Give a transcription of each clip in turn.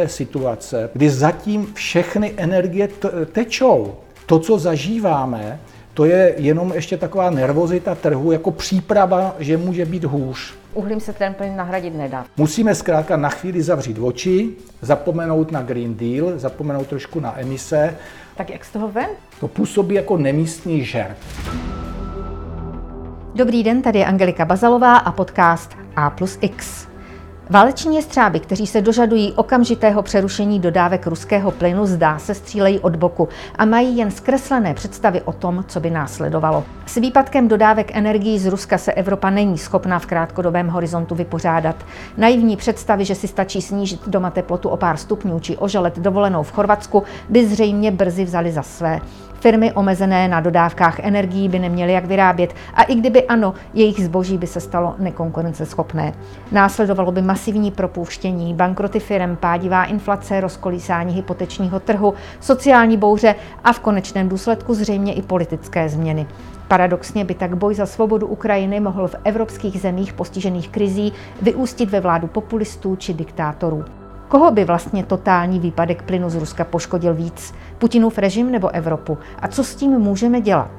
té situace, kdy zatím všechny energie tečou. To, co zažíváme, to je jenom ještě taková nervozita trhu, jako příprava, že může být hůř. Uhlím se ten plyn nahradit nedá. Musíme zkrátka na chvíli zavřít oči, zapomenout na Green Deal, zapomenout trošku na emise. Tak jak z toho ven? To působí jako nemístný žert. Dobrý den, tady je Angelika Bazalová a podcast A plus X. Váleční jestřáby, kteří se dožadují okamžitého přerušení dodávek ruského plynu, zdá se střílejí od boku a mají jen zkreslené představy o tom, co by následovalo. S výpadkem dodávek energií z Ruska se Evropa není schopná v krátkodobém horizontu vypořádat. Naivní představy, že si stačí snížit doma teplotu o pár stupňů či oželet dovolenou v Chorvatsku, by zřejmě brzy vzali za své. Firmy omezené na dodávkách energií by neměly jak vyrábět a i kdyby ano, jejich zboží by se stalo nekonkurenceschopné. Následovalo by masivní propouštění, bankroty firm, pádivá inflace, rozkolísání hypotečního trhu, sociální bouře a v konečném důsledku zřejmě i politické změny. Paradoxně by tak boj za svobodu Ukrajiny mohl v evropských zemích postižených krizí vyústit ve vládu populistů či diktátorů. Koho by vlastně totální výpadek plynu z Ruska poškodil víc? Putinův režim nebo Evropu? A co s tím můžeme dělat?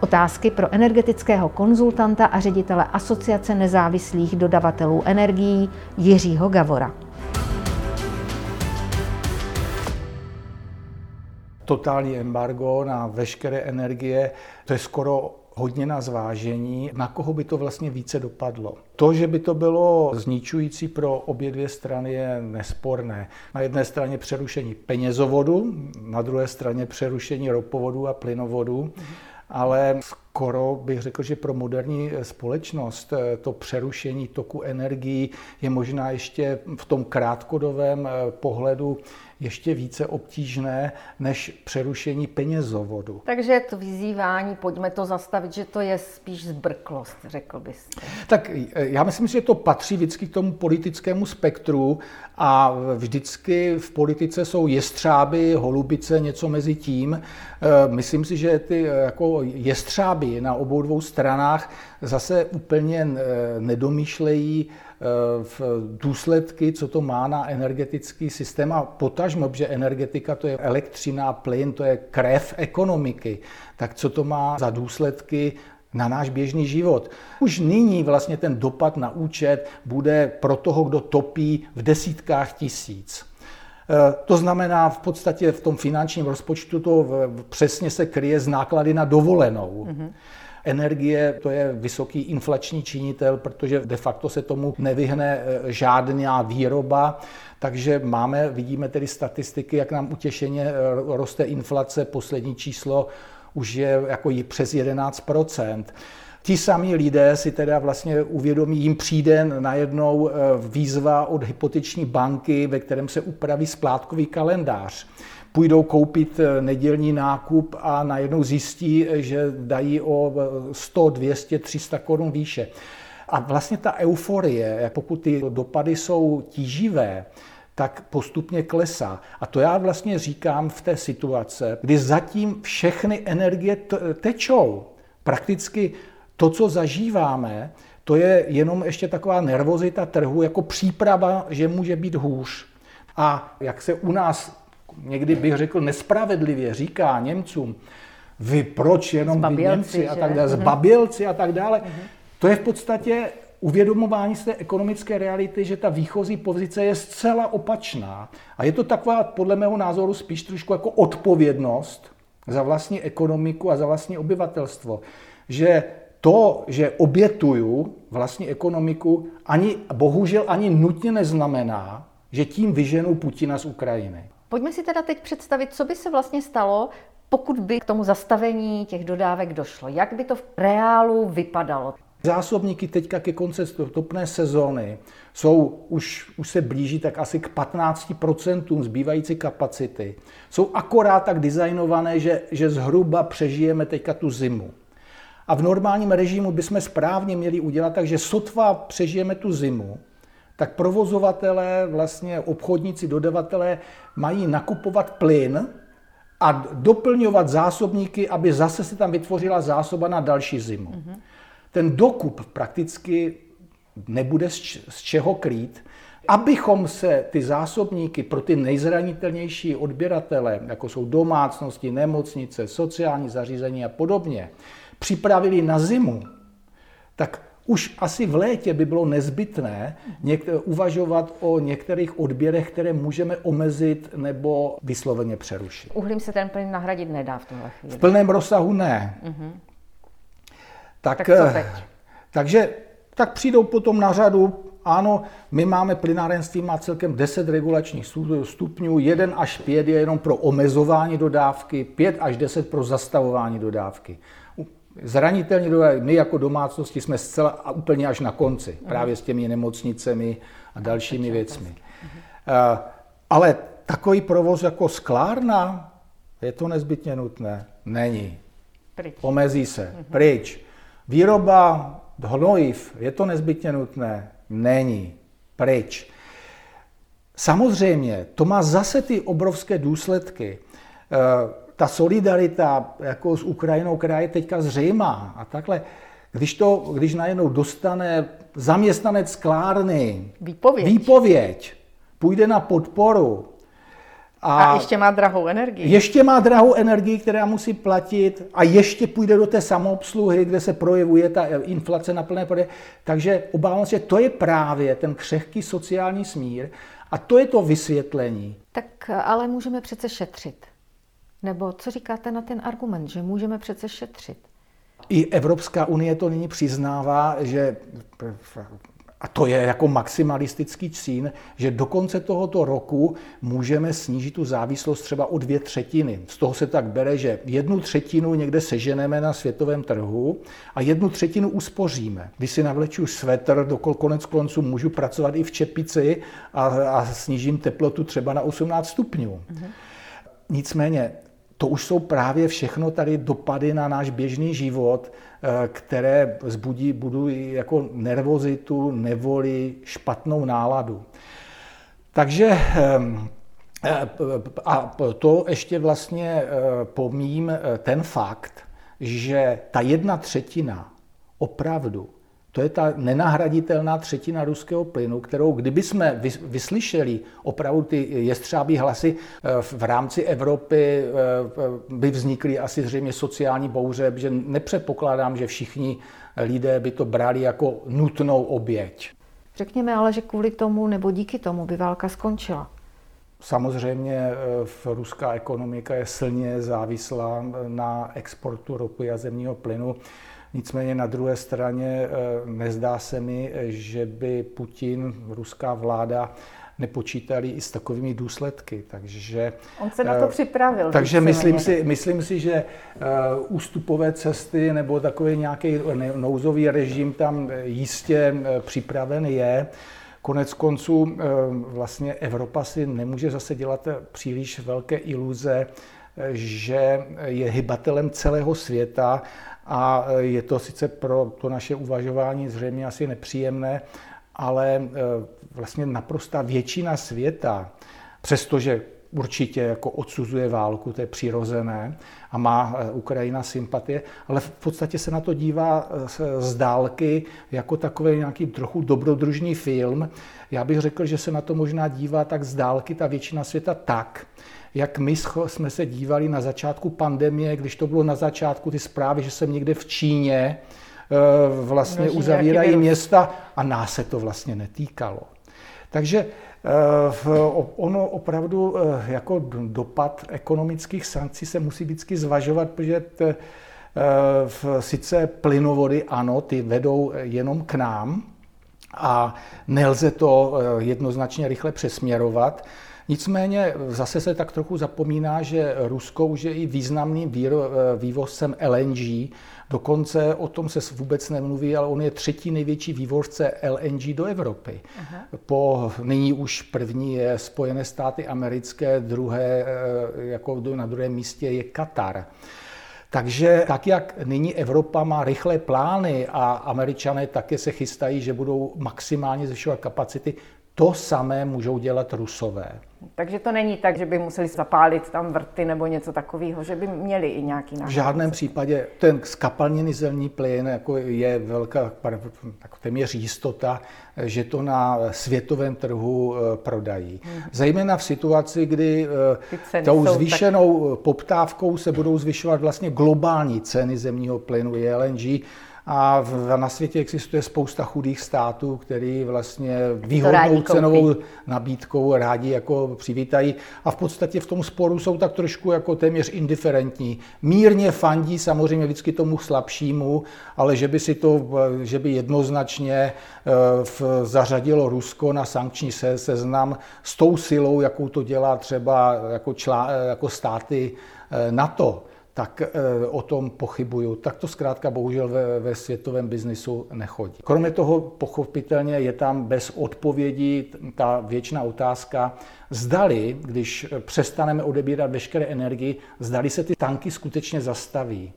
Otázky pro energetického konzultanta a ředitele Asociace nezávislých dodavatelů energií Jiřího Gavora. Totální embargo na veškeré energie, to je skoro hodně na zvážení, na koho by to vlastně více dopadlo. To, že by to bylo zničující pro obě dvě strany, je nesporné. Na jedné straně přerušení penězovodu, na druhé straně přerušení ropovodu a plynovodu. Ale skoro bych řekl, že pro moderní společnost to přerušení toku energií je možná ještě v tom krátkodobém pohledu ještě více obtížné než přerušení penězovodu. Takže to vyzývání, pojďme to zastavit, že to je spíš zbrklost, řekl byste. Tak já myslím, že to patří vždycky k tomu politickému spektru a vždycky v politice jsou jestřáby, holubice, něco mezi tím. Myslím si, že ty jako jestřáby na obou dvou stranách zase úplně e, nedomýšlejí Eh, v důsledky, co to má na energetický systém a potažmo, že energetika to je elektřina, plyn, to je krev ekonomiky, tak co to má za důsledky na náš běžný život. Už nyní vlastně ten dopad na účet bude pro toho, kdo topí v desítkách tisíc. Eh, to znamená, v podstatě v tom finančním rozpočtu to přesně se kryje z náklady na dovolenou. Mm-hmm. Energie to je vysoký inflační činitel, protože de facto se tomu nevyhne e, žádná výroba. Takže máme, vidíme tedy statistiky, jak nám utěšeně e, roste inflace. Poslední číslo už je jako přes 11 Ti samí lidé si teda vlastně uvědomí, jim přijde najednou e, výzva od hypoteční banky, ve kterém se upraví splátkový kalendář půjdou koupit eh, nedělní nákup a najednou zjistí, eh, že dají o 100, 200, 300 korun výše. A vlastně ta euforie, pokud ty dopady jsou tíživé, tak postupně klesá. A to já vlastně říkám v té situace, kdy zatím všechny energie tečou. Prakticky to, co zažíváme, to je jenom ještě taková nervozita trhu, jako příprava, že může být hůř. A jak se u nás někdy bych řekl nespravedlivě říká Němcům, vy proč jenom vy Němci a tak dále, mhm. zbabělci a tak dále. Mhm. To je v podstatě uvědomování z té ekonomické reality, že ta výchozí pozice je zcela opačná. A je to taková, podle mého názoru, spíš trošku jako odpovědnost za vlastní ekonomiku a za vlastní obyvatelstvo. Že to, že obětuju vlastní ekonomiku, ani, bohužel ani nutně neznamená, že tím vyženu Putina z Ukrajiny. Pojďme si teda teď představit, co by se vlastně stalo, pokud by k tomu zastavení těch dodávek došlo. Jak by to v reálu vypadalo? Zásobníky teďka ke konci topné sezóny jsou, už, už se blíží tak asi k 15% zbývající kapacity. Jsou akorát tak designované, že, že zhruba přežijeme teďka tu zimu. A v normálním režimu bychom správně měli udělat tak, že sotva přežijeme tu zimu, tak provozovatelé, vlastně obchodníci, dodavatelé mají nakupovat plyn a doplňovat zásobníky, aby zase se tam vytvořila zásoba na další zimu. Mm-hmm. Ten dokup prakticky nebude z čeho krýt. abychom se ty zásobníky pro ty nejzranitelnější odběratele, jako jsou domácnosti, nemocnice, sociální zařízení a podobně, připravili na zimu, tak už asi v létě by bylo nezbytné něk- uvažovat o některých odběrech, které můžeme omezit nebo vysloveně přerušit. Uhlím se ten plyn nahradit nedá v tomhle chvíli. V plném rozsahu ne. Mm-hmm. Tak, Tak co teď? Takže tak přijdou potom na řadu, ano, my máme plynárenství, má celkem 10 regulačních stu- stupňů, 1 až 5 je jenom pro omezování dodávky, 5 až 10 pro zastavování dodávky. Zranitelní my jako domácnosti jsme zcela a úplně až na konci, právě s těmi nemocnicemi a dalšími věcmi. Eh, Ale takový provoz jako sklárna, je to nezbytně nutné? Není. Pryč. Omezí se. Pryč. Výroba hnojiv, je to nezbytně nutné? Není. Pryč. Samozřejmě, to má zase ty obrovské důsledky. Eh, Ta solidarita jako s Ukrajinou, která je teďka zřejmá a takhle, když, to, když najednou dostane zaměstnanec sklárny Výpověď. výpověď, půjde na podporu A ještě má drahou energii. ještě má drahou energii, která musí platit a ještě půjde do té samoobsluhy, kde se projevuje ta inflace na plné prodej. Takže obávám se, že to je právě ten křehký sociální smír a to je to vysvětlení. Tak ale můžeme přece šetřit. Nebo co říkáte na ten argument, že můžeme přece šetřit? I Evropská unie to nyní přiznává, že a to je jako maximalistický cín, že do konce tohoto roku můžeme snížit tu závislost třeba o dvě třetiny. Z toho se tak bere, že jednu třetinu někde seženeme na světovém trhu a jednu třetinu uspoříme. Když si navleču svetr, do konec konců můžu pracovat i v čepici a, a snížím teplotu třeba na 18 stupňů. Nicméně to už jsou právě všechno tady dopady na náš běžný život, eh, které zbudí, budují jako nervozitu, nevoli, špatnou náladu. Takže ehm, eh, a to ještě vlastně eh, pomím ten fakt, že ta jedna třetina opravdu to je ta nenahraditelná třetina ruského plynu, kterou kdyby jsme vys- vyslyšeli opravdu ty jestřábí hlasy eh, v- v rámci Evropy, eh, by vznikly asi zřejmě sociální bouře, že nepředpokládám, že všichni lidé by to brali jako nutnou oběť. Řekněme ale, že kvůli tomu nebo díky tomu by válka skončila. Samozřejmě eh, v ruská ekonomika je silně závislá na exportu ropy a zemního plynu. Nicméně na druhé straně eh, nezdá se mi, že by Putin, ruská vláda, nepočítali i s takovými důsledky. Takže, On se na to eh, připravil. Takže myslím si, myslím si, že eh, ústupové cesty nebo takový nějaký nouzový režim tam jistě připraven je. Konec konců vlastně Evropa si nemůže zase dělat příliš velké iluze, že je hybatelem celého světa a eh, je to sice pro to naše uvažování zřejmě asi nepříjemné, ale eh, vlastně naprostá většina světa, přestože určitě jako odsuzuje válku, to je přirozené a má eh, Ukrajina sympatie, ale v podstatě se na to dívá z dálky jako takový nějaký trochu dobrodružný film. Já bych řekl, že se na to možná dívá tak z dálky ta většina světa tak, jak my jsme se dívali na začátku pandemie, když to bylo na začátku ty zprávy, že jsem někde v Číně eh, vlastně Množí uzavírají nějaký virus. města a nás se to vlastně netýkalo. Takže eh, ono opravdu eh, jako dopad ekonomických sankcí se musí vždycky zvažovat, protože t, sice plynovody, ano, ty vedou jenom k nám a nelze to jednoznačně rychle přesměrovat. Nicméně zase se tak trochu zapomíná, že Rusko už je i významným eh, vývozcem LNG. Dokonce o tom se vůbec nemluví, ale on je třetí největší vývozce LNG do Evropy. Aha. Po nyní už první je Spojené státy americké, druhé, eh, jako na druhém místě je Katar. Takže tak, jak nyní Evropa má rychlé plány a američané také se chystají, že budou maximálně zvyšovat kapacity, To samé můžou dělat Rusové. Takže to není tak, že by museli zapálit tam vrty nebo něco takového, že by měli i nějaký náklad. V žádném případě ten skapalněný zemní plyn jako je velká jako téměř jistota, že to na světovém trhu eh, prodají. Hmm. Zejména v situaci, kdy eh, tou zvýšenou tak... poptávkou se budou zvyšovat vlastně globální ceny zemního plynu, LNG, a v, na světě existuje spousta chudých států, který vlastně výhodnou cenovou nabídkou rádi jako přivítají. A v podstatě v tom sporu jsou tak trošku jako téměř indiferentní. Mírně fandí samozřejmě vždycky tomu slabšímu, ale že by si to, že by jednoznačně eh, v, zařadilo Rusko na sankční se, seznam s tou silou, jakou to dělá třeba jako, člá, jako státy eh, NATO tak eh, o tom pochybuju. Tak to zkrátka bohužel ve, ve světovém biznisu nechodí. Kromě toho pochopitelně je tam bez odpovědi ta věčná otázka, zdali, když přestaneme odebírat veškeré energii, zdali se ty tanky skutečně zastaví.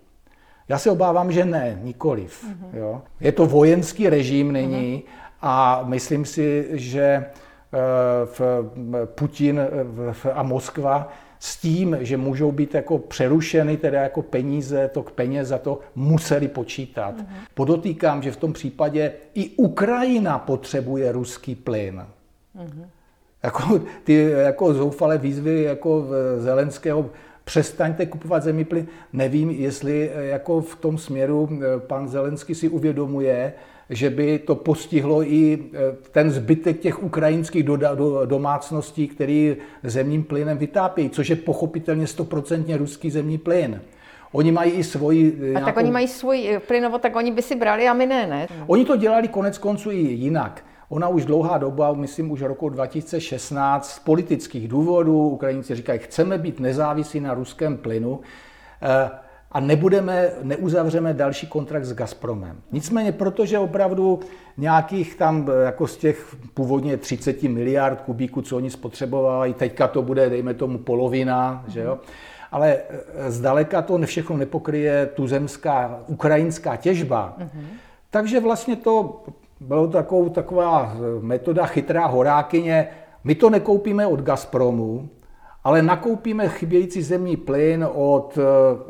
Já se obávám, že ne, nikoliv. Mm-hmm. Jo. Je to vojenský režim nyní mm-hmm. a myslím si, že eh, v Putin a Moskva s tím, že můžou být jako přerušeny, teda jako peníze, to k peněz za to museli počítat. Mm-hmm. Podotýkám, že v tom případě i Ukrajina potřebuje ruský plyn. Mm-hmm. Jako ty jako zoufalé výzvy jako Zelenského přestaňte kupovat zemní plyn. Nevím, jestli jako v tom směru eh, pan Zelenský si uvědomuje, že by to postihlo i e, ten zbytek těch ukrajinských domácností, který zemním plynem vytápějí, což je pochopitelně stoprocentně ruský zemní plyn. Oni mají i svoji... A nějakou... tak oni mají svůj e, plynovod, tak oni by si brali a my ne, ne? Oni to dělali konec konců i jinak. Ona už dlouhá doba, myslím už roku 2016, z politických důvodů, Ukrajinci říkají, chceme být nezávislí na ruském plynu, e, a nebudeme, neuzavřeme další kontrakt s Gazpromem. Nicméně, protože opravdu nějakých tam jako z těch původně 30 miliard kubíků, co oni spotřebovali, teďka to bude, dejme tomu, polovina, že jo, ale e, zdaleka to všechno nepokryje tuzemská, ukrajinská těžba. Mm-hmm. Takže vlastně to bylo takovou, taková metoda chytrá horákyně, my to nekoupíme od Gazpromu, ale nakoupíme chybějící zemní plyn od eh,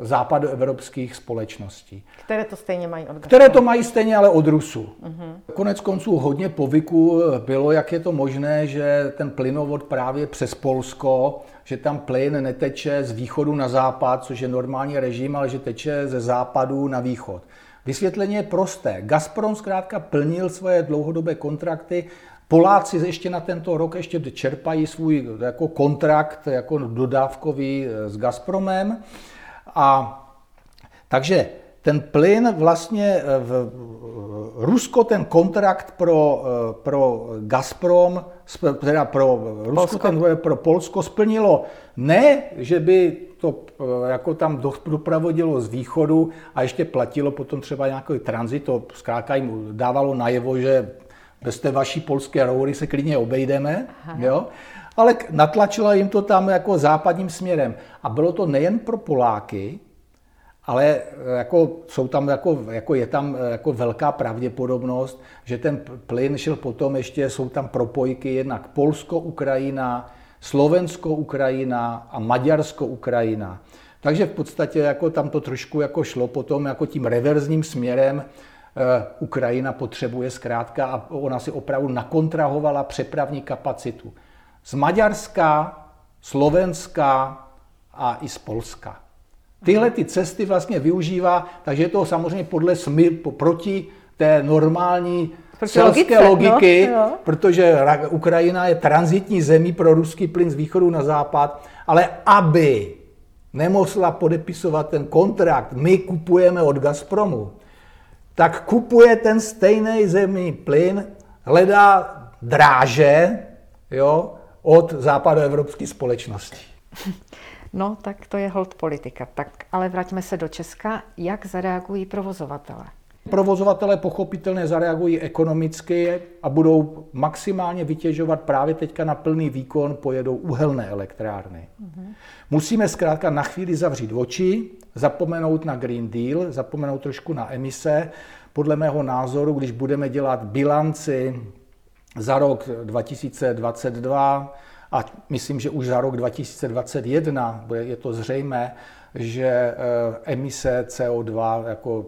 západoevropských společností. Které to stejně mají od Gazpromu. Které to mají stejně, ale od Rusů. Uh-huh. Konec konců hodně povyku bylo, jak je to možné, že ten plynovod právě přes Polsko, že tam plyn neteče z východu na západ, což je normální režim, ale že teče ze západu na východ. Vysvětlení je prosté. Gazprom zkrátka plnil svoje dlouhodobé kontrakty Poláci ještě na tento rok ještě čerpají svůj jako kontrakt jako dodávkový eh, s Gazpromem. A takže ten plyn vlastně eh, v Rusko ten kontrakt pro, eh, pro Gazprom, teda pro Rusko, Polsko. ten pro Polsko splnilo ne, že by to jako tam dopravodilo z východu a ještě platilo potom třeba nějaký tranzit, to zkrátka jim dávalo najevo, že bez té vaší polské roury se klidně obejdeme, jo? ale natlačila jim to tam jako západním směrem. A bylo to nejen pro Poláky, ale eh, jako, jsou tam jako, jako je tam eh, jako velká pravděpodobnost, že ten plyn šel potom ještě, jsou tam propojky jednak Polsko-Ukrajina, Slovensko-Ukrajina a Maďarsko-Ukrajina. Takže v podstatě jako tam to trošku jako šlo potom jako tím reverzním směrem, Ukrajina potřebuje zkrátka a ona si opravdu nakontrahovala přepravní kapacitu z Maďarska, Slovenska a i z Polska. Tyhle ty cesty vlastně využívá, takže je to samozřejmě podle smy, proti té normální selské logiky, no, protože Ukrajina je transitní zemí pro ruský plyn z východu na západ, ale aby nemusela podepisovat ten kontrakt, my kupujeme od Gazpromu, tak kupuje ten stejný zemní plyn, hledá dráže jo, od západoevropské společnosti. No, tak to je hold politika. Tak ale vraťme se do Česka. Jak zareagují provozovatele? Provozovatele pochopitelně zareagují ekonomicky a budou maximálně vytěžovat právě teďka na plný výkon, pojedou uhelné elektrárny. Mm-hmm. Musíme zkrátka na chvíli zavřít oči, zapomenout na Green Deal, zapomenout trošku na emise. Podle mého názoru, když budeme dělat bilanci za rok 2022 a myslím, že už za rok 2021 je to zřejmé, že eh, emise CO2, jako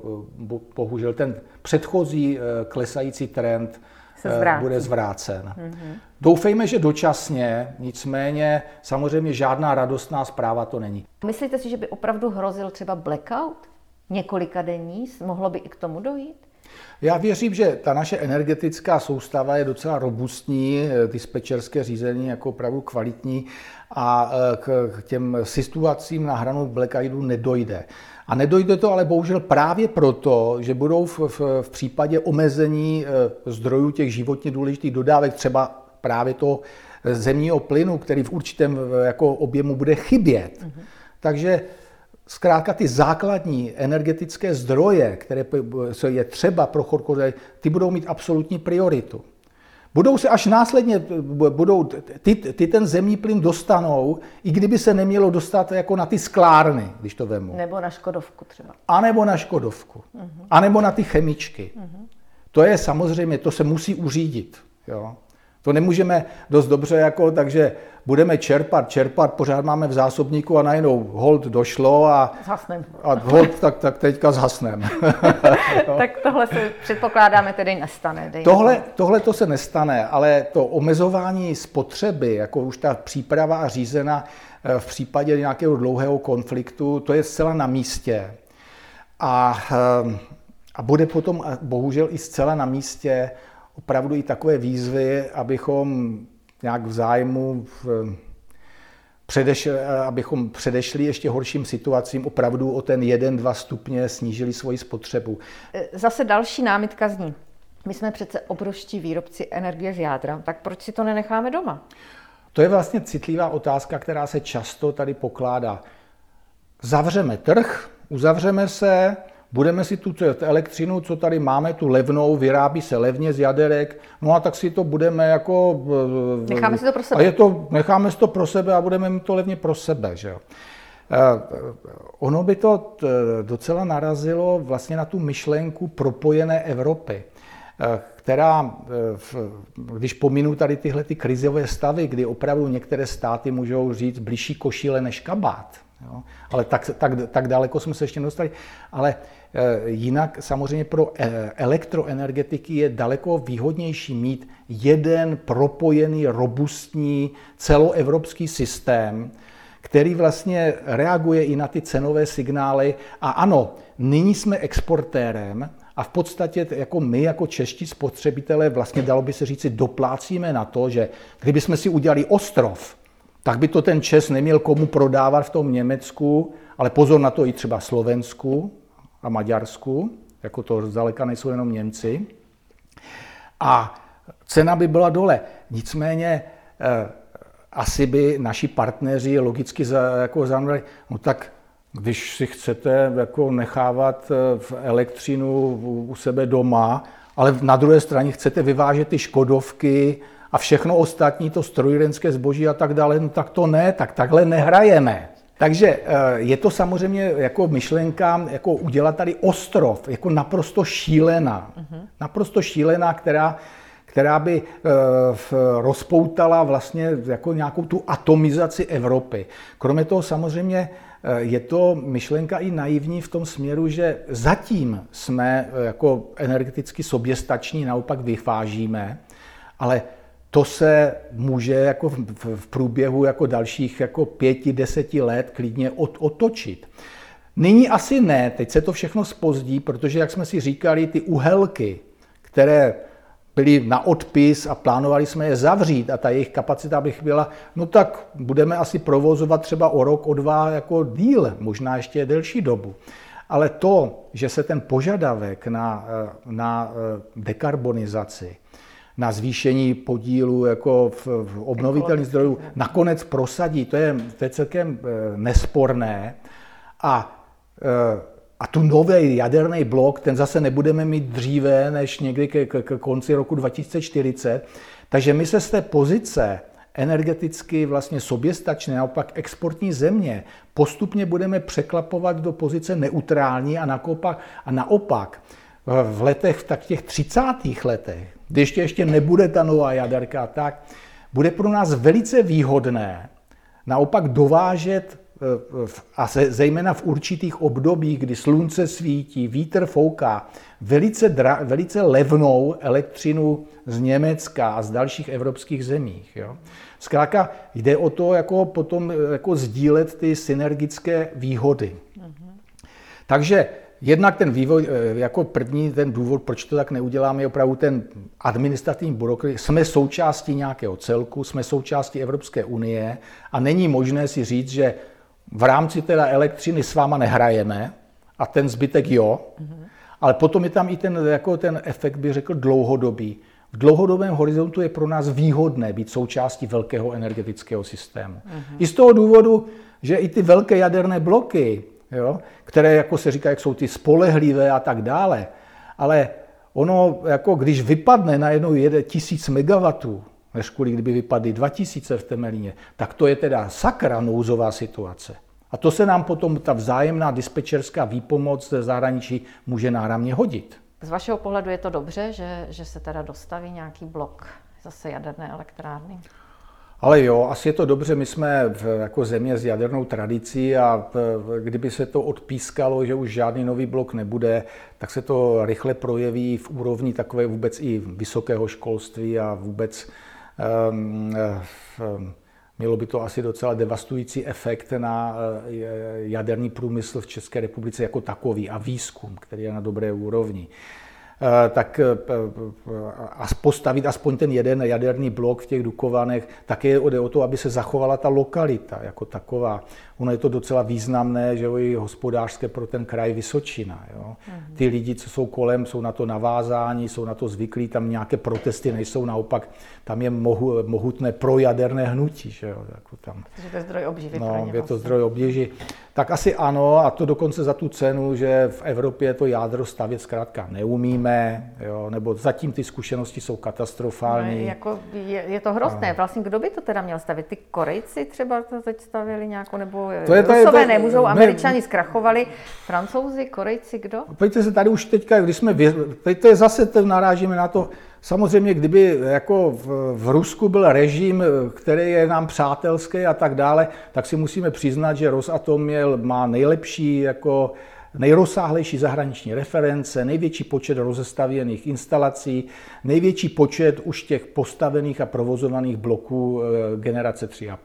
eh, bohužel ten předchozí eh, klesající trend bude zvrácen. Mm-hmm. Doufejme, že dočasně, nicméně samozřejmě žádná radostná zpráva to není. Myslíte si, že by opravdu hrozil třeba blackout? Několika denní? Mohlo by i k tomu dojít? Já věřím, že ta naše energetická soustava je docela robustní, dispečerské řízení jako opravdu kvalitní a e, k těm situacím na hranu blackoutu nedojde. A nedojde to ale bohužel právě proto, že budou v, v, v případě omezení e, zdrojů těch životně důležitých dodávek, třeba právě toho zemního plynu, který v určitém jako objemu bude chybět. Mm-hmm. Takže zkrátka ty základní energetické zdroje, které je třeba pro chorkoze, ty budou mít absolutní prioritu. Budou se až následně, budou, ty, ty ten zemní plyn dostanou, i kdyby se nemělo dostat jako na ty sklárny, když to vemu. Nebo na Škodovku třeba. A nebo na Škodovku. Uh-huh. A nebo na ty chemičky. Uh-huh. To je samozřejmě, to se musí uřídit. Jo. To nemůžeme dost dobře, jako, takže budeme čerpat, čerpat, pořád máme v zásobníku a najednou hold došlo a, zhasnem. a hold, tak, tak teďka zhasnem. tak tohle se předpokládáme tedy nestane. Tohle, tohle to se nestane, ale to omezování spotřeby, jako už ta příprava a řízena eh, v případě nějakého dlouhého konfliktu, to je zcela na místě. A, eh, a bude potom bohužel i zcela na místě opravdu i takové výzvy, abychom nějak v zájmu v, předeš, abychom předešli ještě horším situacím, opravdu o ten 1-2 stupně snížili svoji spotřebu. Zase další námitka zní. My jsme přece obrovští výrobci energie z jádra, tak proč si to nenecháme doma? To je vlastně citlivá otázka, která se často tady pokládá. Zavřeme trh, uzavřeme se, budeme si tu elektřinu, co tady máme, tu levnou, vyrábí se levně z jaderek, no a tak si to budeme jako... Necháme si to pro sebe. A je to, necháme si to pro sebe a budeme mít to levně pro sebe, že jo. Ono by to docela narazilo vlastně na tu myšlenku propojené Evropy, která, když pominu tady tyhle ty krizové stavy, kdy opravdu některé státy můžou říct blížší košíle než kabát, jo? ale tak, tak, tak daleko jsme se ještě nedostali, ale Eh, jinak samozřejmě pro eh, elektroenergetiky je daleko výhodnější mít jeden propojený, robustní celoevropský systém, který vlastně reaguje i na ty cenové signály. A ano, nyní jsme exportérem a v podstatě jako my, jako čeští spotřebitelé, vlastně dalo by se říci, doplácíme na to, že kdybychom si udělali ostrov, tak by to ten Čes neměl komu prodávat v tom Německu, ale pozor na to i třeba Slovensku, a Maďarsku, jako to zdaleka nejsou jenom Němci. A cena by byla dole. Nicméně eh, asi by naši partneři logicky za, jako zanuli, no tak když si chcete jako nechávat eh, v elektřinu u sebe doma, ale na druhé straně chcete vyvážet ty škodovky a všechno ostatní, to strojírenské zboží a tak dále, no tak to ne, tak takhle nehrajeme. Takže eh, je to samozřejmě jako myšlenka, jako udělat tady ostrov, jako naprosto šílená. Uh-huh. Naprosto šílená, která, která by eh, rozpoutala vlastně jako nějakou tu atomizaci Evropy. Kromě toho samozřejmě eh, je to myšlenka i naivní v tom směru, že zatím jsme jako energeticky soběstační, naopak vyfážíme, ale to se může jako v, v průběhu jako dalších jako pěti, deseti let klidně od, otočit. Nyní asi ne, teď se to všechno spozdí, protože, jak jsme si říkali, ty uhelky, které byly na odpis a plánovali jsme je zavřít a ta jejich kapacita bych byla, no tak budeme asi provozovat třeba o rok, o dva jako díl, možná ještě delší dobu. Ale to, že se ten požadavek na, na dekarbonizaci na zvýšení podílu jako v, v obnovitelných zdrojů nakonec prosadí. To je, to je celkem eh, nesporné. A, eh, a tu nový jaderný blok, ten zase nebudeme mít dříve než někdy ke, ke, ke konci roku 2040. Takže my se z té pozice energeticky vlastně soběstačné, naopak exportní země, postupně budeme překlapovat do pozice neutrální a naopak, a naopak v letech, v tak těch 30. letech, kdy ještě, ještě nebude ta nová jaderka, tak bude pro nás velice výhodné naopak dovážet eh, a zejména v určitých obdobích, kdy slunce svítí, vítr fouká, velice, dra, velice levnou elektřinu z Německa a z dalších evropských zemích. Jo. Zkrátka jde o to, jako potom jako sdílet ty synergické výhody. Mm-hmm. Takže Jednak ten vývoj, eh, jako první ten důvod, proč to tak neuděláme, je opravdu ten administrativní byrokracie. Jsme součástí nějakého celku, jsme součástí Evropské unie a není možné si říct, že v rámci teda elektřiny s váma nehrajeme a ten zbytek jo, mm-hmm. ale potom je tam i ten, jako ten efekt, bych řekl, dlouhodobý. V dlouhodobém horizontu je pro nás výhodné být součástí velkého energetického systému. Mm-hmm. I z toho důvodu, že i ty velké jaderné bloky, jo, které, jako se říká, jak jsou ty spolehlivé a tak dále. Ale ono, jako když vypadne najednou jeden tisíc megawatů, než kvůli kdyby vypadly 2000 v Temelíně, tak to je teda sakra nouzová situace. A to se nám potom ta vzájemná dispečerská výpomoc ze zahraničí může náramně hodit. Z vašeho pohledu je to dobře, že, že se teda dostaví nějaký blok zase jaderné elektrárny? Ale jo, asi je to dobře. My jsme v, jako země s jadernou tradicí a kdyby se to odpískalo, že už žádný nový blok nebude, tak se to rychle projeví v úrovni takové vůbec i vysokého školství a vůbec um, um, mělo by to asi docela devastující efekt na jaderný průmysl v České republice jako takový a výzkum, který je na dobré úrovni. Eh, tak eh, a postavit aspoň ten jeden jaderný blok v těch Dukovanech, tak je o to, aby se zachovala ta lokalita jako taková. Ono je to docela významné, že jo, i hospodářské pro ten kraj Vysočina. Jo. Mhm. Ty lidi, co jsou kolem, jsou na to navázáni, jsou na to zvyklí, tam nějaké protesty nejsou, naopak tam je mohu, mohutné projaderné hnutí. Že jo, jako tam. Takže to je zdroj obživy no, pro ně je to vlastně. zdroj obživy. Tak asi ano, a to dokonce za tu cenu, že v Evropě to jádro stavět zkrátka neumíme, jo, nebo zatím ty zkušenosti jsou katastrofální. No, jako je, je to hrozné. A... Vlastně kdo by to teda měl stavět? Ty Korejci třeba to teď stavili nějakou, nebo to je, to je, to nemůžou, ne, Američani zkrachovali, Francouzi, Korejci, kdo? Pojďte se tady už teďka, když jsme, teď to je zase, to narážíme na to, Samozřejmě, kdyby jako v, v Rusku byl režim, který je nám přátelský a tak dále, tak si musíme přiznat, že Rosatom měl, má nejlepší jako nejrozsáhlejší zahraniční reference, největší počet rozestavěných instalací, největší počet už těch postavených a provozovaných bloků eh, generace 3A+.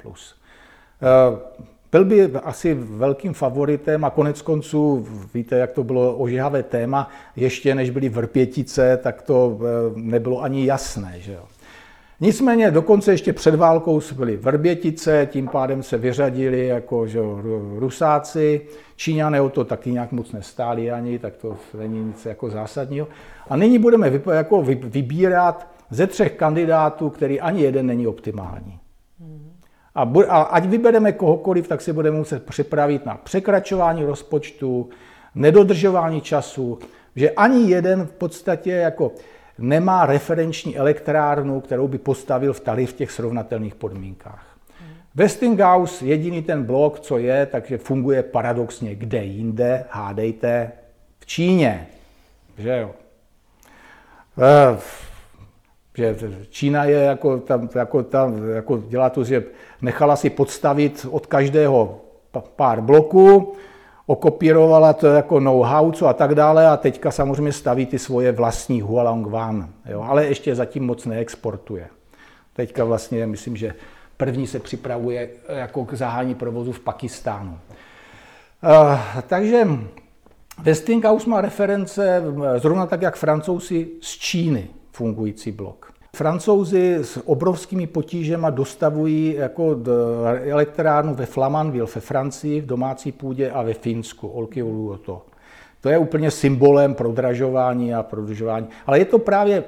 Byl by asi velkým favoritem a konec konců, víte, jak to bylo ožihavé téma, ještě než byly vrpětice, tak to eh, nebylo ani jasné. Že jo. Nicméně dokonce ještě před válkou byly vrbětice, tím pádem se vyřadili jako že, rusáci, Číňané o to taky nějak moc nestáli ani, tak to není nic jako zásadního. A nyní budeme jako vybírat ze třech kandidátů, který ani jeden není optimální. A, a ať vybereme kohokoliv, tak si budeme muset připravit na překračování rozpočtu, nedodržování času, že ani jeden v podstatě jako nemá referenční elektrárnu, kterou by postavil v tady v těch srovnatelných podmínkách. Westinghouse, jediný ten blok, co je, takže funguje paradoxně kde jinde, hádejte, v Číně. Že jo? Eh, že Čína je jako tam, jako tam jako dělá to, že nechala si podstavit od každého pár bloků, okopírovala to jako know-how, co a tak dále a teďka samozřejmě staví ty svoje vlastní Hualongwan, jo, ale ještě zatím moc neexportuje. Teďka vlastně myslím, že první se připravuje jako k zahání provozu v Pakistánu. Uh, takže Westinghouse má reference zrovna tak, jak francouzi z Číny fungující blok. Francouzi s obrovskými potížemi dostavují jako elektrárnu ve Flamanville ve Francii, v domácí půdě a ve Finsku, Olkiluoto. To je úplně symbolem prodražování a prodlužování. Ale je to právě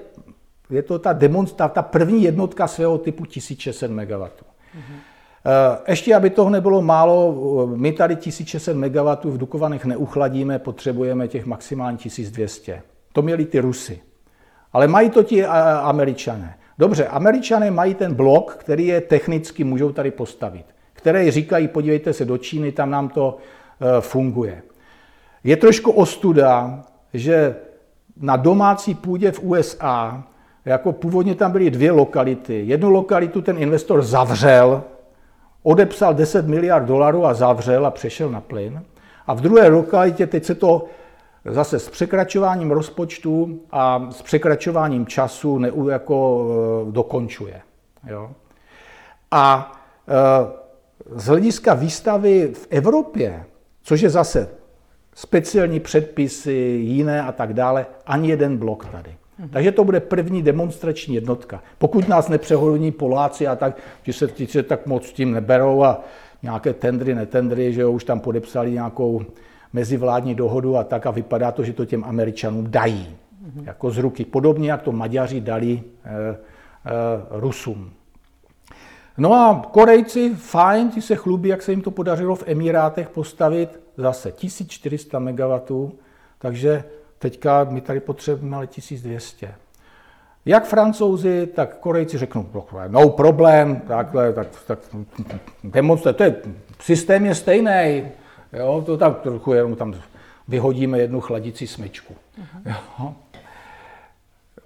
je to ta, demonstra, ta první jednotka svého typu 1600 MW. Mm-hmm. Ještě, aby toho nebylo málo, my tady 1600 MW v Dukovanech neuchladíme, potřebujeme těch maximálně 1200. To měli ty Rusy. Ale mají to ti američané. Dobře, američané mají ten blok, který je technicky můžou tady postavit, které říkají, podívejte se do Číny, tam nám to e, funguje. Je trošku ostuda, že na domácí půdě v USA, jako původně tam byly dvě lokality. Jednu lokalitu ten investor zavřel, odepsal 10 miliard dolarů a zavřel a přešel na plyn. A v druhé lokalitě teď se to zase s překračováním rozpočtu a s překračováním času ne, jako e, dokončuje. Jo? A e, z hlediska výstavy v Evropě, což je zase speciální předpisy, jiné a tak dále, ani jeden blok tady. Mhm. Takže to bude první demonstrační jednotka. Pokud nás nepřehodní Poláci a tak, že se, ti se tak moc tím neberou a nějaké tendry, netendry, že jo, už tam podepsali nějakou mezivládní dohodu a tak a vypadá to, že to těm Američanům dají. Mm-hmm. Jako z ruky. Podobně, jak to Maďaři dali e, e, Rusům. No a Korejci, fajn, ti se chlubí, jak se jim to podařilo v Emirátech postavit zase 1400 MW, takže teďka my tady potřebujeme ale 1200. Jak francouzi, tak Korejci řeknou, no problém, takhle, tak, tak demonstruje, to je, systém je stejný, jo, to tam trochu jenom tam vyhodíme jednu chladicí smyčku. Uh-huh. Jo.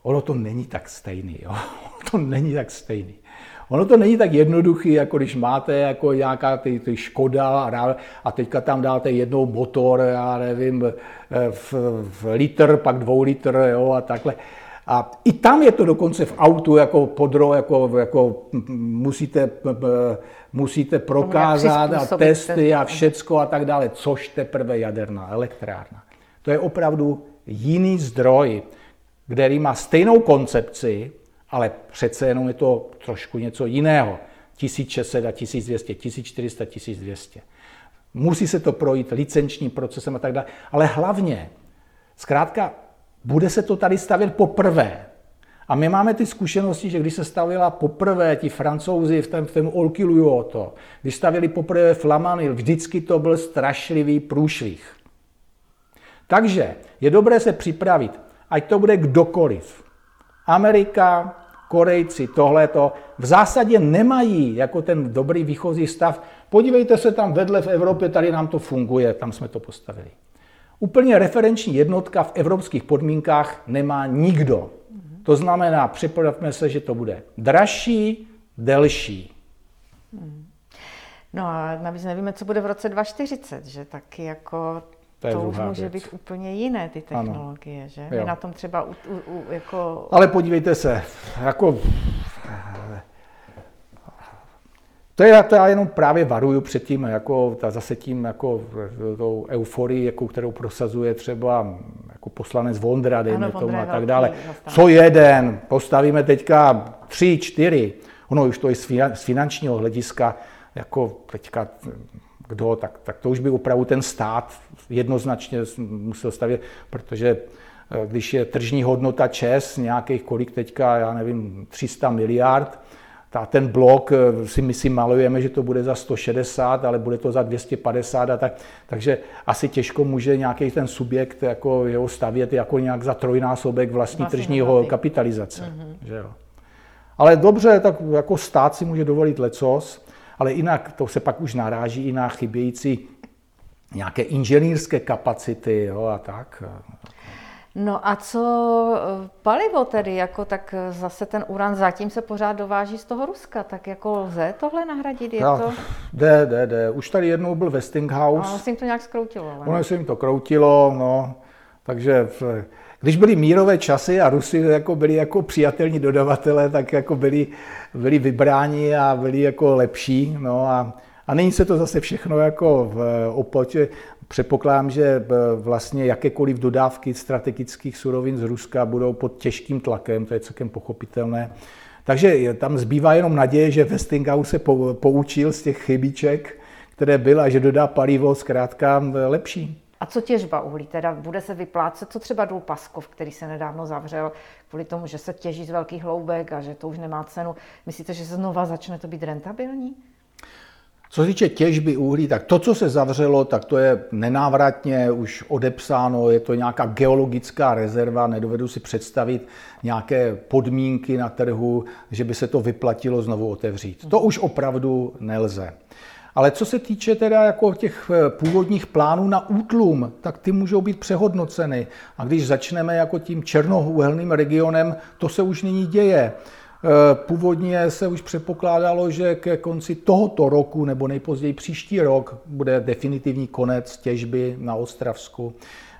Ono to není tak stejný, jo. to není tak stejný. Ono to není tak jednoduchý, jako když máte jako nějaká ty, ty Škoda a, a teďka tam dáte jednou motor, já nevím, eh, v, v litr, pak dvou litr, jo, a takhle. A i tam je to dokonce v autu jako podro, jako, jako musíte, musíte prokázat a testy a všecko a tak dále, což teprve jaderná elektrárna. To je opravdu jiný zdroj, který má stejnou koncepci, ale přece jenom je to trošku něco jiného. 1600 a 1200, 1400, 1200. Musí se to projít licenčním procesem a tak dále, ale hlavně, zkrátka, bude se to tady stavět poprvé. A my máme ty zkušenosti, že když se stavila poprvé ti francouzi v tom, v tom to, když stavili poprvé Flamany, vždycky to byl strašlivý průšvih. Takže je dobré se připravit, ať to bude kdokoliv. Amerika, Korejci, tohleto, v zásadě nemají jako ten dobrý výchozí stav. Podívejte se tam vedle v Evropě, tady nám to funguje, tam jsme to postavili. Úplně referenční jednotka v evropských podmínkách nemá nikdo. To znamená, připravme se, že to bude dražší, delší. No a navíc nevíme, co bude v roce 2040, že taky jako to, to už může věc. být úplně jiné, ty technologie, ano. že? My na tom třeba u, u, u, jako... Ale podívejte se, jako... To je, to já jenom právě varuju před tím, jako, ta, zase tím, jako, tou euforii, jako, kterou prosazuje třeba jako poslanec Vondra, dejme ano, tomu a tak dále. Co jeden, postavíme teďka tři, čtyři, ono už to je z finančního hlediska, jako teďka kdo, tak, tak to už by opravdu ten stát jednoznačně musel stavět, protože eh, když je tržní hodnota ČES nějakých kolik teďka, já nevím, 300 miliard, ta, ten blok eh, si my si malujeme, že to bude za 160, ale bude to za 250 a tak, takže asi těžko může nějaký ten subjekt jako jeho stavět jako nějak za trojnásobek vlastní vlastně tržního kapitalizace. Mm-hmm. Že jo. Ale dobře, tak jako stát si může dovolit lecos, ale jinak to se pak už naráží i na chybějící nějaké inženýrské kapacity jo, a tak. No a co eh, palivo tedy, jako tak zase ten uran zatím se pořád dováží z toho Ruska, tak jako lze tohle nahradit? Je ja, to... Jde, jde, jde. Už tady jednou byl Westinghouse. No, se jim to nějak zkroutilo. Ale... Ono se jim to kroutilo, no, takže když byly mírové časy a Rusy jako byli jako přijatelní dodavatelé, tak jako byli, byli vybráni a byli jako lepší. No a, a nyní se to zase všechno jako v opotě. Předpokládám, že vlastně jakékoliv dodávky strategických surovin z Ruska budou pod těžkým tlakem, to je celkem pochopitelné. Takže tam zbývá jenom naděje, že Westinghouse se poučil z těch chybiček, které byl a že dodá palivo zkrátka lepší. A co těžba uhlí? Teda bude se vyplácet, co třeba důl Paskov, který se nedávno zavřel kvůli tomu, že se těží z velkých hloubek a že to už nemá cenu. Myslíte, že se znova začne to být rentabilní? Co se týče těžby uhlí, tak to, co se zavřelo, tak to je nenávratně už odepsáno, je to nějaká geologická rezerva, nedovedu si představit nějaké podmínky na trhu, že by se to vyplatilo znovu otevřít. To už opravdu nelze. Ale co se týče teda jako těch eh, původních plánů na útlum, tak ty můžou být přehodnoceny. A když začneme jako tím černohůhelným regionem, to se už nyní děje. Eh, původně se už předpokládalo, že ke konci tohoto roku nebo nejpozději příští rok bude definitivní konec těžby na Ostravsku.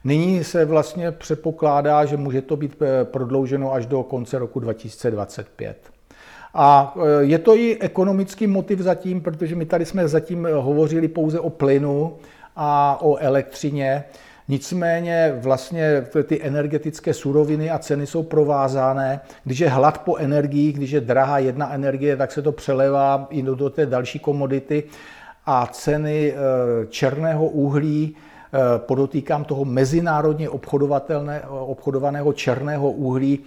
Nyní se vlastně předpokládá, že může to být eh, prodlouženo až do konce roku 2025. A e, je to i ekonomický motiv zatím, protože my tady jsme zatím hovořili pouze o plynu a o elektřině. Nicméně vlastně ty energetické suroviny a ceny jsou provázané. Když je hlad po energii, když je drahá jedna energie, tak se to přelevá i do té další komodity a ceny e, černého uhlí, e, podotýkám toho mezinárodně obchodovaného černého uhlí,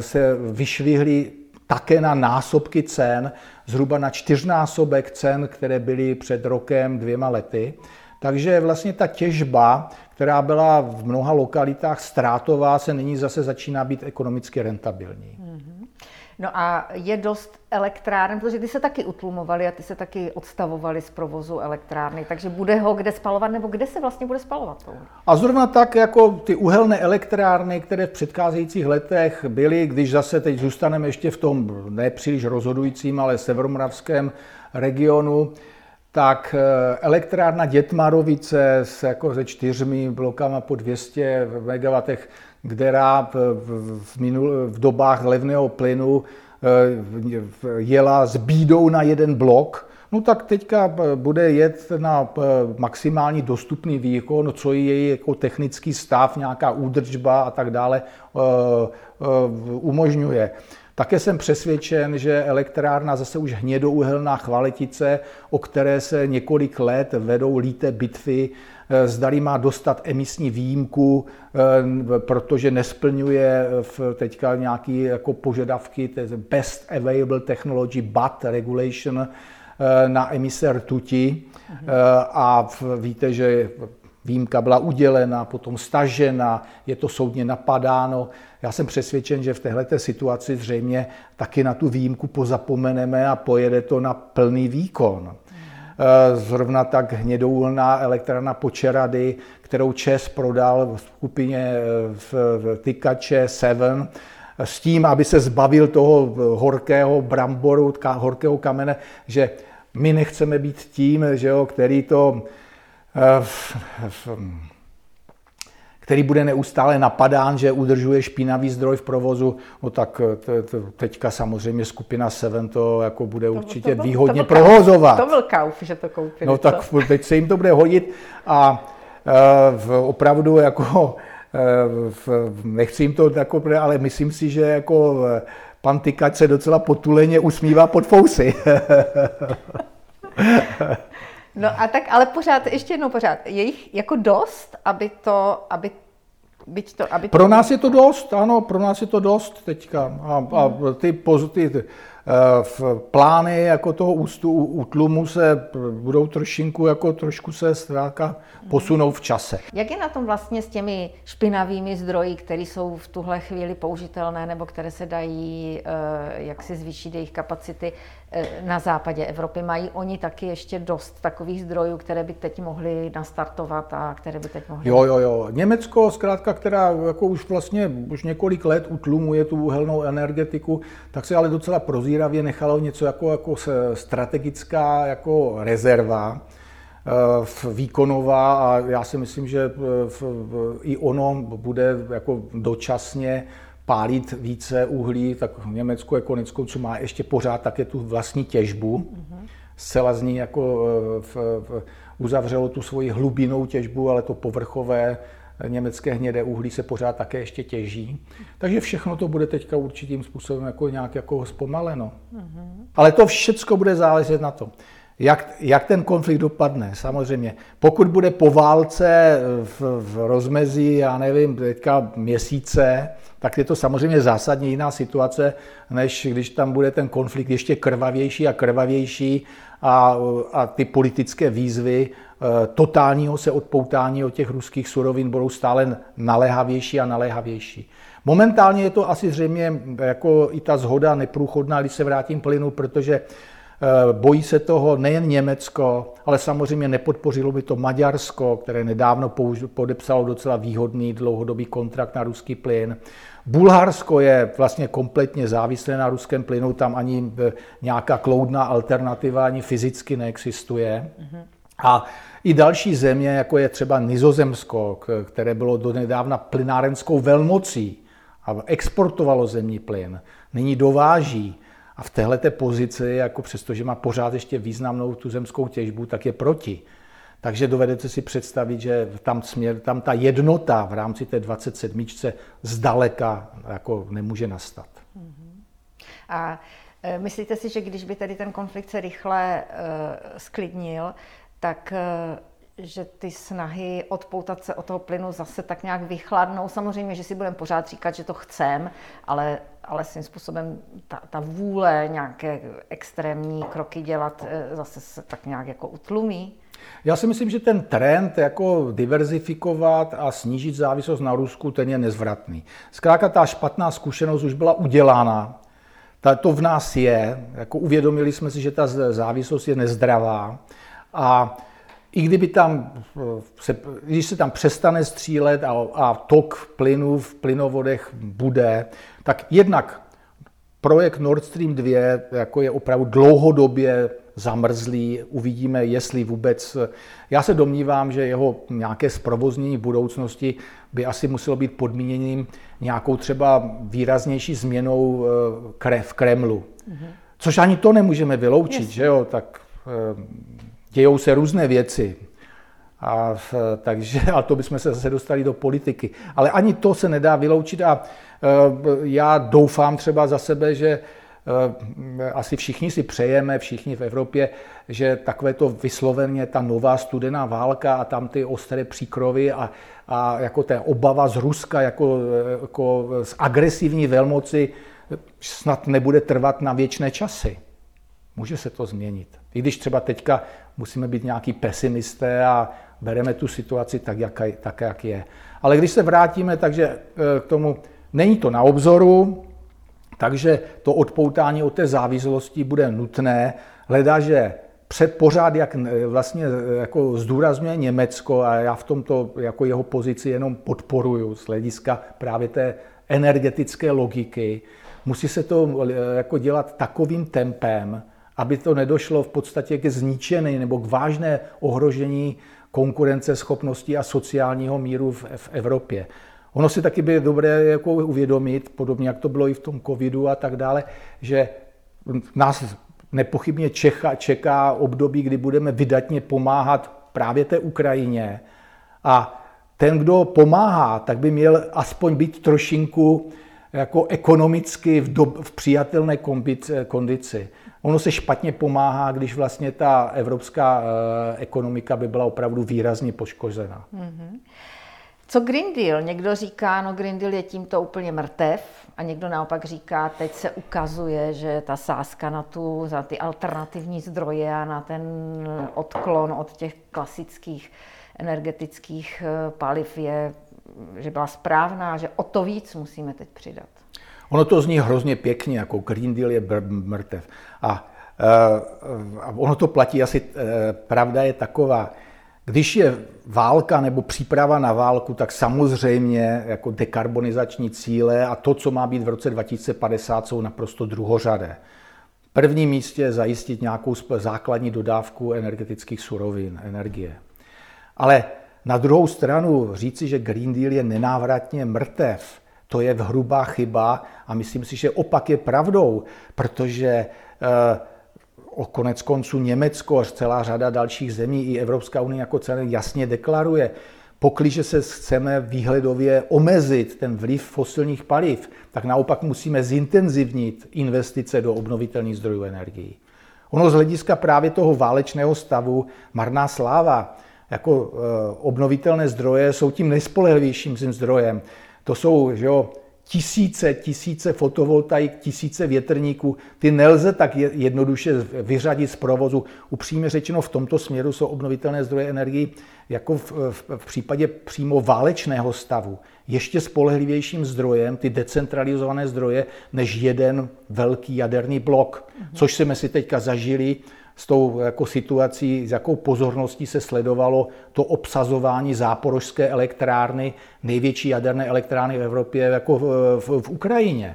se vyšvihly také na násobky cen, zhruba na čtyřnásobek cen, které byly před rokem, dvěma lety. Takže vlastně ta těžba, která byla v mnoha lokalitách ztrátová, se nyní zase začíná být ekonomicky rentabilní. Mm-hmm. No a je dost elektráren, protože ty se taky utlumovaly a ty se taky odstavovaly z provozu elektrárny, takže bude ho kde spalovat, nebo kde se vlastně bude spalovat? A zrovna tak jako ty uhelné elektrárny, které v předcházejících letech byly, když zase teď zůstaneme ještě v tom nepříliš rozhodujícím, ale severomoravském regionu, tak eh, elektrárna Dětmarovice s, jako se čtyřmi blokama po 200 MW, která v, minul, v dobách levného plynu Eh, jela s bídou na jeden blok, no tak teďka eh, bude jet na maximální dostupný výkon, co je její jako technický stav, nějaká údržba a tak dále umožňuje. Také jsem přesvědčen, že elektrárna zase už hnědouhelná chvaletice, o které se několik let vedou líté bitvy, Eh, zdali má dostat emisní výjimku, eh, protože nesplňuje v teďka nějaké jako požadavky, Best Available Technology BAT Regulation eh, na emise rtuti. A víte, že výjimka byla udělena, potom stažena, je to soudně napadáno. Já jsem přesvědčen, že v této situaci zřejmě taky na tu výjimku pozapomeneme a pojede to na plný výkon. Eh, zrovna tak hnědouhelná elektrárna Počerady, kterou ČES prodal v skupině eh, v Tykače 7, s tím, aby se zbavil toho horkého bramboru, horkého kamene, že my nechceme být tím, že jo, který to eh, v, v, který bude neustále napadán, že udržuje špinavý zdroj v provozu, no tak eh, teďka samozřejmě skupina Seven to jako bude to, určitě to, to, výhodně to provozovat. To byl kauf, že to koupili. No tak co? teď se jim to bude hodit a v, opravdu jako v, nechci jim to jako, ale myslím si, že jako pan Tykač se docela potuleně usmívá pod fousy. No a tak, ale pořád, ještě jednou pořád, je jich jako dost, aby to, aby Byť to, aby to... Pro nás je to dost, ano, pro nás je to dost teďka. A, a ty, ty, ty Eh, v plány jako toho ústu, útlumu se budou trošinku, jako trošku se zkrátka posunou v čase. Jak je na tom vlastně s těmi špinavými zdroji, které jsou v tuhle chvíli použitelné nebo které se dají, eh, jak si zvýšit jejich kapacity na západě Evropy? Mají oni taky ještě dost takových zdrojů, které by teď mohly nastartovat a které by teď mohly... Jo, jo, jo. Německo, zkrátka, která jako už vlastně už několik let utlumuje tu uhelnou energetiku, tak se ale docela prozí prozíravě nechalo něco jako, jako strategická jako rezerva eh, výkonová a já si myslím, že v, i ono bude jako dočasně pálit více uhlí, tak v Německu konec konců má ještě pořád také tu vlastní těžbu. Zcela z ní jako eh, v, v, uzavřelo tu svoji hlubinou těžbu, ale to povrchové německé hnědé uhlí se pořád také ještě těží. Takže všechno to bude teďka určitým způsobem jako nějak jako zpomaleno. Mm-hmm. Ale to všechno bude záležet na tom, jak, jak ten konflikt dopadne. Samozřejmě, pokud bude po válce v, v rozmezí, já nevím, teďka měsíce, tak je to samozřejmě zásadně jiná situace, než když tam bude ten konflikt ještě krvavější a krvavější a, a ty politické výzvy Eh, totálního se odpoutání od těch ruských surovin budou stále naléhavější a naléhavější. Momentálně je to asi zřejmě jako i ta zhoda neprůchodná, když se vrátím plynu, protože Bojí se toho nejen Německo, ale samozřejmě nepodpořilo by to Maďarsko, které nedávno podepsalo docela výhodný dlouhodobý kontrakt na ruský plyn. Bulharsko je vlastně kompletně závislé na ruském plynu, tam ani nějaká kloudná alternativa ani fyzicky neexistuje. A i další země, jako je třeba Nizozemsko, které bylo donedávna plynárenskou velmocí a exportovalo zemní plyn, nyní dováží. A v této pozici, jako přestože má pořád ještě významnou tuzemskou těžbu, tak je proti. Takže dovedete si představit, že tam, směr, tam ta jednota v rámci té 27. zdaleka jako nemůže nastat. A e, myslíte si, že když by tady ten konflikt se rychle uh, sklidnil, tak uh, že ty snahy odpoutat se od toho plynu zase tak nějak vychladnou. Samozřejmě, že si budeme pořád říkat, že to chcem, ale, ale svým způsobem ta, ta vůle nějaké extrémní kroky dělat zase se tak nějak jako utlumí. Já si myslím, že ten trend jako diverzifikovat a snížit závislost na Rusku, ten je nezvratný. Zkrátka ta špatná zkušenost už byla udělána, ta, to v nás je, jako uvědomili jsme si, že ta závislost je nezdravá a i kdyby tam, se, když se tam přestane střílet a, a tok plynu v plynovodech bude, tak jednak projekt Nord Stream 2 jako je opravdu dlouhodobě zamrzlý. Uvidíme, jestli vůbec. Já se domnívám, že jeho nějaké zprovoznění v budoucnosti by asi muselo být podmíněným nějakou třeba výraznější změnou eh, v Kremlu. Mm-hmm. Což ani to nemůžeme vyloučit, yes. že jo? Tak eh, dějou se různé věci. A, takže, a to bychom se zase dostali do politiky. Ale ani to se nedá vyloučit a eh, já doufám třeba za sebe, že Eh, asi všichni si přejeme, všichni v Evropě, že takové to vysloveně ta nová studená válka a tam ty ostré příkrovy a, a jako ta obava z Ruska jako, jako z agresivní velmoci snad nebude trvat na věčné časy. Může se to změnit. I když třeba teďka musíme být nějaký pesimisté a bereme tu situaci tak, jak, tak, jak je. Ale když se vrátíme, takže eh, k tomu, není to na obzoru, takže to odpoutání od té závislosti bude nutné. Hledá, že před pořád, jak vlastně jako zdůrazňuje Německo a já v tomto jako jeho pozici jenom podporuju z hlediska právě té energetické logiky, musí se to jako dělat takovým tempem, aby to nedošlo v podstatě ke zničení nebo k vážné ohrožení konkurenceschopnosti a sociálního míru v, v Evropě. Ono si taky by dobré jako uvědomit, podobně jak to bylo i v tom covidu a tak dále, že nás nepochybně čeká, čeká období, kdy budeme vydatně pomáhat právě té Ukrajině. A ten, kdo pomáhá, tak by měl aspoň být trošinku jako ekonomicky v, do, v přijatelné kondici. Ono se špatně pomáhá, když vlastně ta evropská eh, ekonomika by byla opravdu výrazně poškozena. Mm-hmm. Co Green Deal? Někdo říká, no Green Deal je tímto úplně mrtev a někdo naopak říká, teď se ukazuje, že ta sázka na tu, za ty alternativní zdroje a na ten odklon od těch klasických energetických eh, paliv je, že byla správná, že o to víc musíme teď přidat. Ono to zní hrozně pěkně, jako Green Deal je mrtev. A, uh, a ono to platí asi, uh, pravda je taková, když je válka nebo příprava na válku, tak samozřejmě jako dekarbonizační cíle a to, co má být v roce 2050, jsou naprosto druhořadé. V prvním místě je zajistit nějakou základní dodávku energetických surovin, energie. Ale na druhou stranu říci, že Green Deal je nenávratně mrtev, to je hrubá chyba a myslím si, že opak je pravdou, protože eh, o konec konců Německo a celá řada dalších zemí i Evropská unie jako celé jasně deklaruje, Pokliže se chceme výhledově omezit ten vliv fosilních paliv, tak naopak musíme zintenzivnit investice do obnovitelných zdrojů energií. Ono z hlediska právě toho válečného stavu marná sláva, jako e, obnovitelné zdroje jsou tím nejspolehlivějším zdrojem. To jsou že jo, tisíce, tisíce fotovoltaik, tisíce větrníků, ty nelze tak jednoduše vyřadit z provozu. Upřímně řečeno, v tomto směru jsou obnovitelné zdroje energii jako v, v, v případě přímo válečného stavu ještě spolehlivějším zdrojem, ty decentralizované zdroje, než jeden velký jaderný blok, což jsme si teďka zažili s tou jako situací, s jakou pozorností se sledovalo to obsazování záporožské elektrárny, největší jaderné elektrárny v Evropě, jako v, v, v Ukrajině.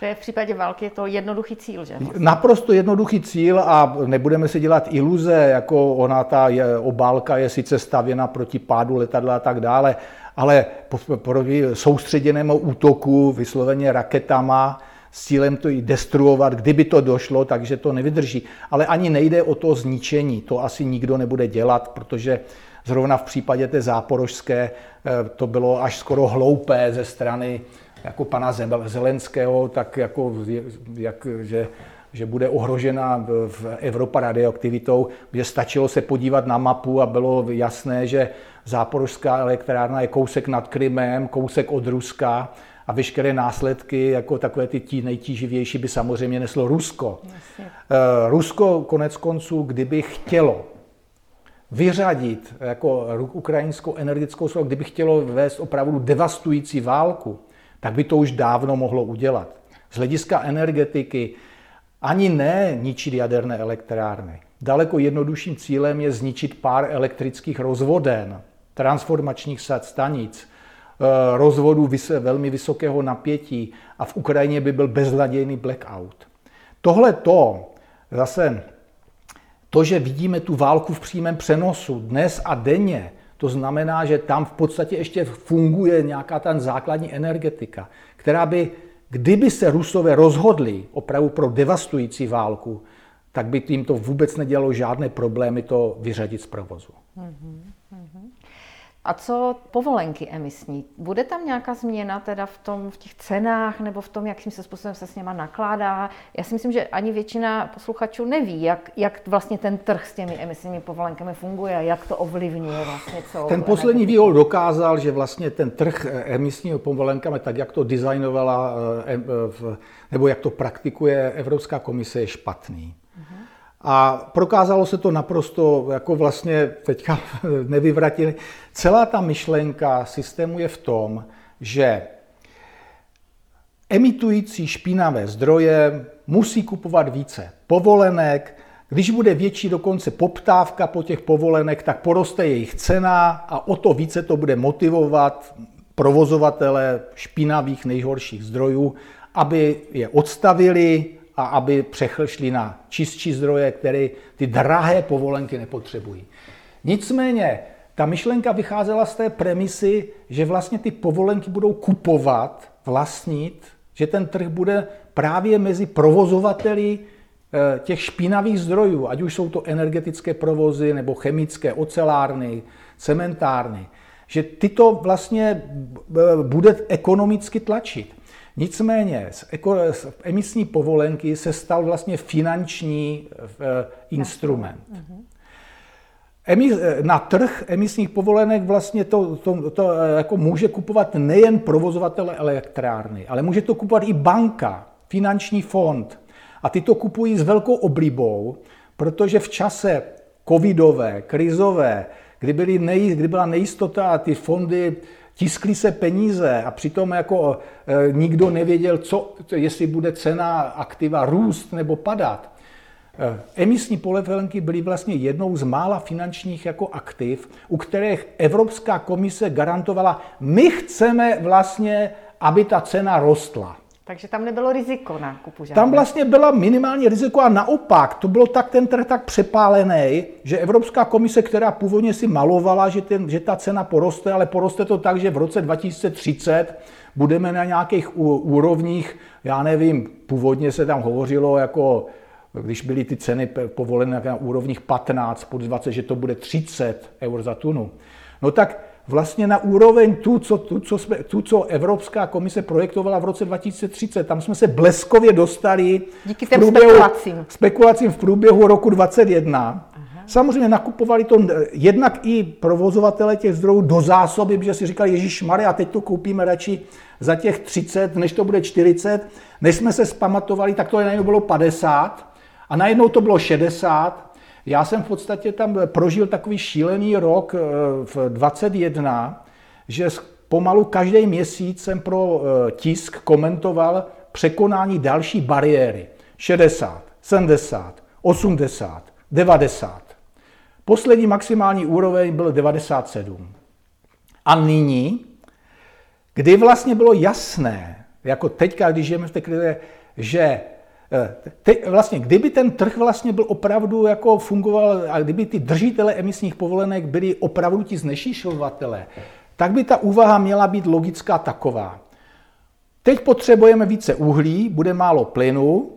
To je v případě války je to jednoduchý cíl, že? Naprosto jednoduchý cíl a nebudeme si dělat iluze, jako ona ta je, obálka je sice stavěna proti pádu letadla a tak dále, ale proti soustředěnému útoku, vysloveně raketama, s cílem to i destruovat, kdyby to došlo, takže to nevydrží. Ale ani nejde o to zničení, to asi nikdo nebude dělat, protože zrovna v případě té záporožské eh, to bylo až skoro hloupé ze strany jako pana Zelenského, tak jako, jak, že, že bude ohrožena v Evropa radioaktivitou, že stačilo se podívat na mapu a bylo jasné, že záporožská elektrárna je kousek nad Krymem, kousek od Ruska a veškeré následky, jako takové ty tí nejtíživější, by samozřejmě neslo Rusko. Jasně. Eh, Rusko konec konců, kdyby chtělo vyřadit jako ukrajinskou energetickou slovo, kdyby chtělo vést opravdu devastující válku, tak by to už dávno mohlo udělat. Z hlediska energetiky ani ne ničit jaderné elektrárny. Daleko jednodušším cílem je zničit pár elektrických rozvoden, transformačních stanic, rozvodů velmi vysokého napětí a v Ukrajině by byl bezladějný blackout. Tohle to, zase to, že vidíme tu válku v přímém přenosu dnes a denně, to znamená, že tam v podstatě ještě funguje nějaká ta základní energetika, která by, kdyby se Rusové rozhodli opravdu pro devastující válku, tak by jim to vůbec nedělalo žádné problémy to vyřadit z provozu. Mm-hmm. A co povolenky emisní? Bude tam nějaká změna teda v, tom, v těch cenách nebo v tom, jakým se způsobem se s něma nakládá? Já si myslím, že ani většina posluchačů neví, jak, jak vlastně ten trh s těmi emisními povolenkami funguje, jak to ovlivňuje vlastně co. Ten poslední vývoj dokázal, že vlastně ten trh emisními povolenkami, tak jak to designovala eh, nebo jak to praktikuje Evropská komise, je špatný. A prokázalo se to naprosto, jako vlastně teďka nevyvratili. Celá ta myšlenka systému je v tom, že emitující špinavé zdroje musí kupovat více povolenek, když bude větší dokonce poptávka po těch povolenek, tak poroste jejich cena a o to více to bude motivovat provozovatele špinavých nejhorších zdrojů, aby je odstavili a aby přechšli na čistší zdroje, které ty drahé povolenky nepotřebují. Nicméně ta myšlenka vycházela z té premisy, že vlastně ty povolenky budou kupovat, vlastnit, že ten trh bude právě mezi provozovateli eh, těch špinavých zdrojů, ať už jsou to energetické provozy nebo chemické ocelárny, cementárny, že tyto vlastně eh, bude ekonomicky tlačit. Nicméně z, eko, z emisní povolenky se stal vlastně finanční eh, instrument. Emis, eh, na trh emisních povolenek vlastně to, to, to eh, jako může kupovat nejen provozovatele elektrárny, ale může to kupovat i banka, finanční fond. A ty to kupují s velkou oblibou, protože v čase covidové, krizové, kdy, byly nej, kdy byla nejistota a ty fondy tiskly se peníze a přitom jako e, nikdo nevěděl, co, jestli bude cena aktiva růst nebo padat. E, emisní polevelenky byly vlastně jednou z mála finančních jako aktiv, u kterých Evropská komise garantovala, my chceme vlastně, aby ta cena rostla. Takže tam nebylo riziko nákupu žádné. Tam vlastně byla minimální riziko a naopak, to bylo tak ten trh tak přepálený, že Evropská komise, která původně si malovala, že, ten, že ta cena poroste, ale poroste to tak, že v roce 2030 budeme na nějakých úrovních, já nevím, původně se tam hovořilo jako když byly ty ceny povolené na úrovních 15 pod 20, že to bude 30 eur za tunu. No tak vlastně na úroveň tu, co, tu, co, jsme, tu, co Evropská komise projektovala v roce 2030. Tam jsme se bleskově dostali Díky těm průběhu, spekulacím. spekulacím v průběhu roku 2021. Aha. Samozřejmě nakupovali to jednak i provozovatele těch zdrojů do zásoby, protože si říkali, Ježíš Maria, teď to koupíme radši za těch 30, než to bude 40. Než jsme se spamatovali, tak to najednou bylo 50 a najednou to bylo 60 Já jsem v podstatě tam prožil takový šílený rok eh, v 21, že pomalu každý měsíc jsem pro eh, tisk komentoval překonání další bariéry. 60, 70, 80, 90. Poslední maximální úroveň byl 97. A nyní, kdy vlastně bylo jasné, jako teďka, když žijeme v té krizi, že te, vlastně, kdyby ten trh vlastně byl opravdu jako fungoval a kdyby ty držitele emisních povolenek byli opravdu ti znešišovatele, tak by ta úvaha měla být logická taková. Teď potřebujeme více uhlí, bude málo plynu,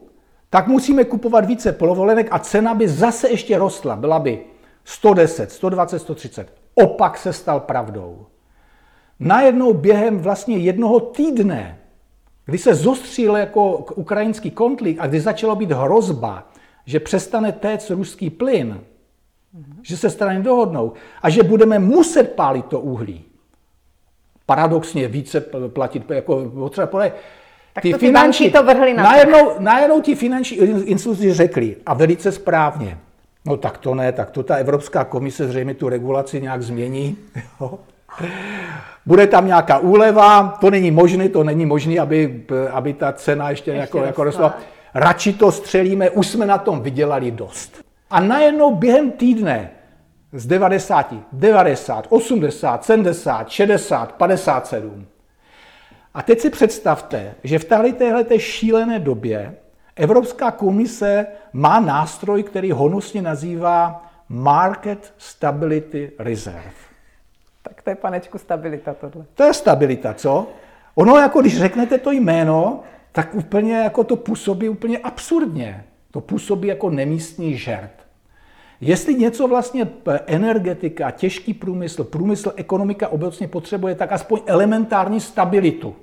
tak musíme kupovat více povolenek a cena by zase ještě rostla. Byla by 110, 120, 130. Opak se stal pravdou. Najednou během vlastně jednoho týdne, kdy se zostřil jako ukrajinský konflikt a kdy začalo být hrozba, že přestane téct ruský plyn, že se strany dohodnou a že budeme muset pálit to uhlí. Paradoxně více platit, jako potřeba tak ty to finanční, to vrhli na najednou, najednou ti finanční instituci řekli, a velice správně, no tak to ne, tak to ta Evropská komise zřejmě tu regulaci nějak změní. Bude tam nějaká úleva, to není možné, to není možné, aby, aby ta cena ještě, ještě jako, jako rostla. Radši to střelíme, už jsme na tom vydělali dost. A najednou během týdne z 90, 90, 80, 70, 60, 57 a teď si představte, že v této šílené době Evropská komise má nástroj, který honosně nazývá Market Stability Reserve. To je panečku stabilita tohle. To je stabilita, co? Ono, jako když řeknete to jméno, tak úplně jako to působí úplně absurdně. To působí jako nemístní žert. Jestli něco vlastně energetika, těžký průmysl, průmysl, ekonomika obecně potřebuje, tak aspoň elementární stabilitu.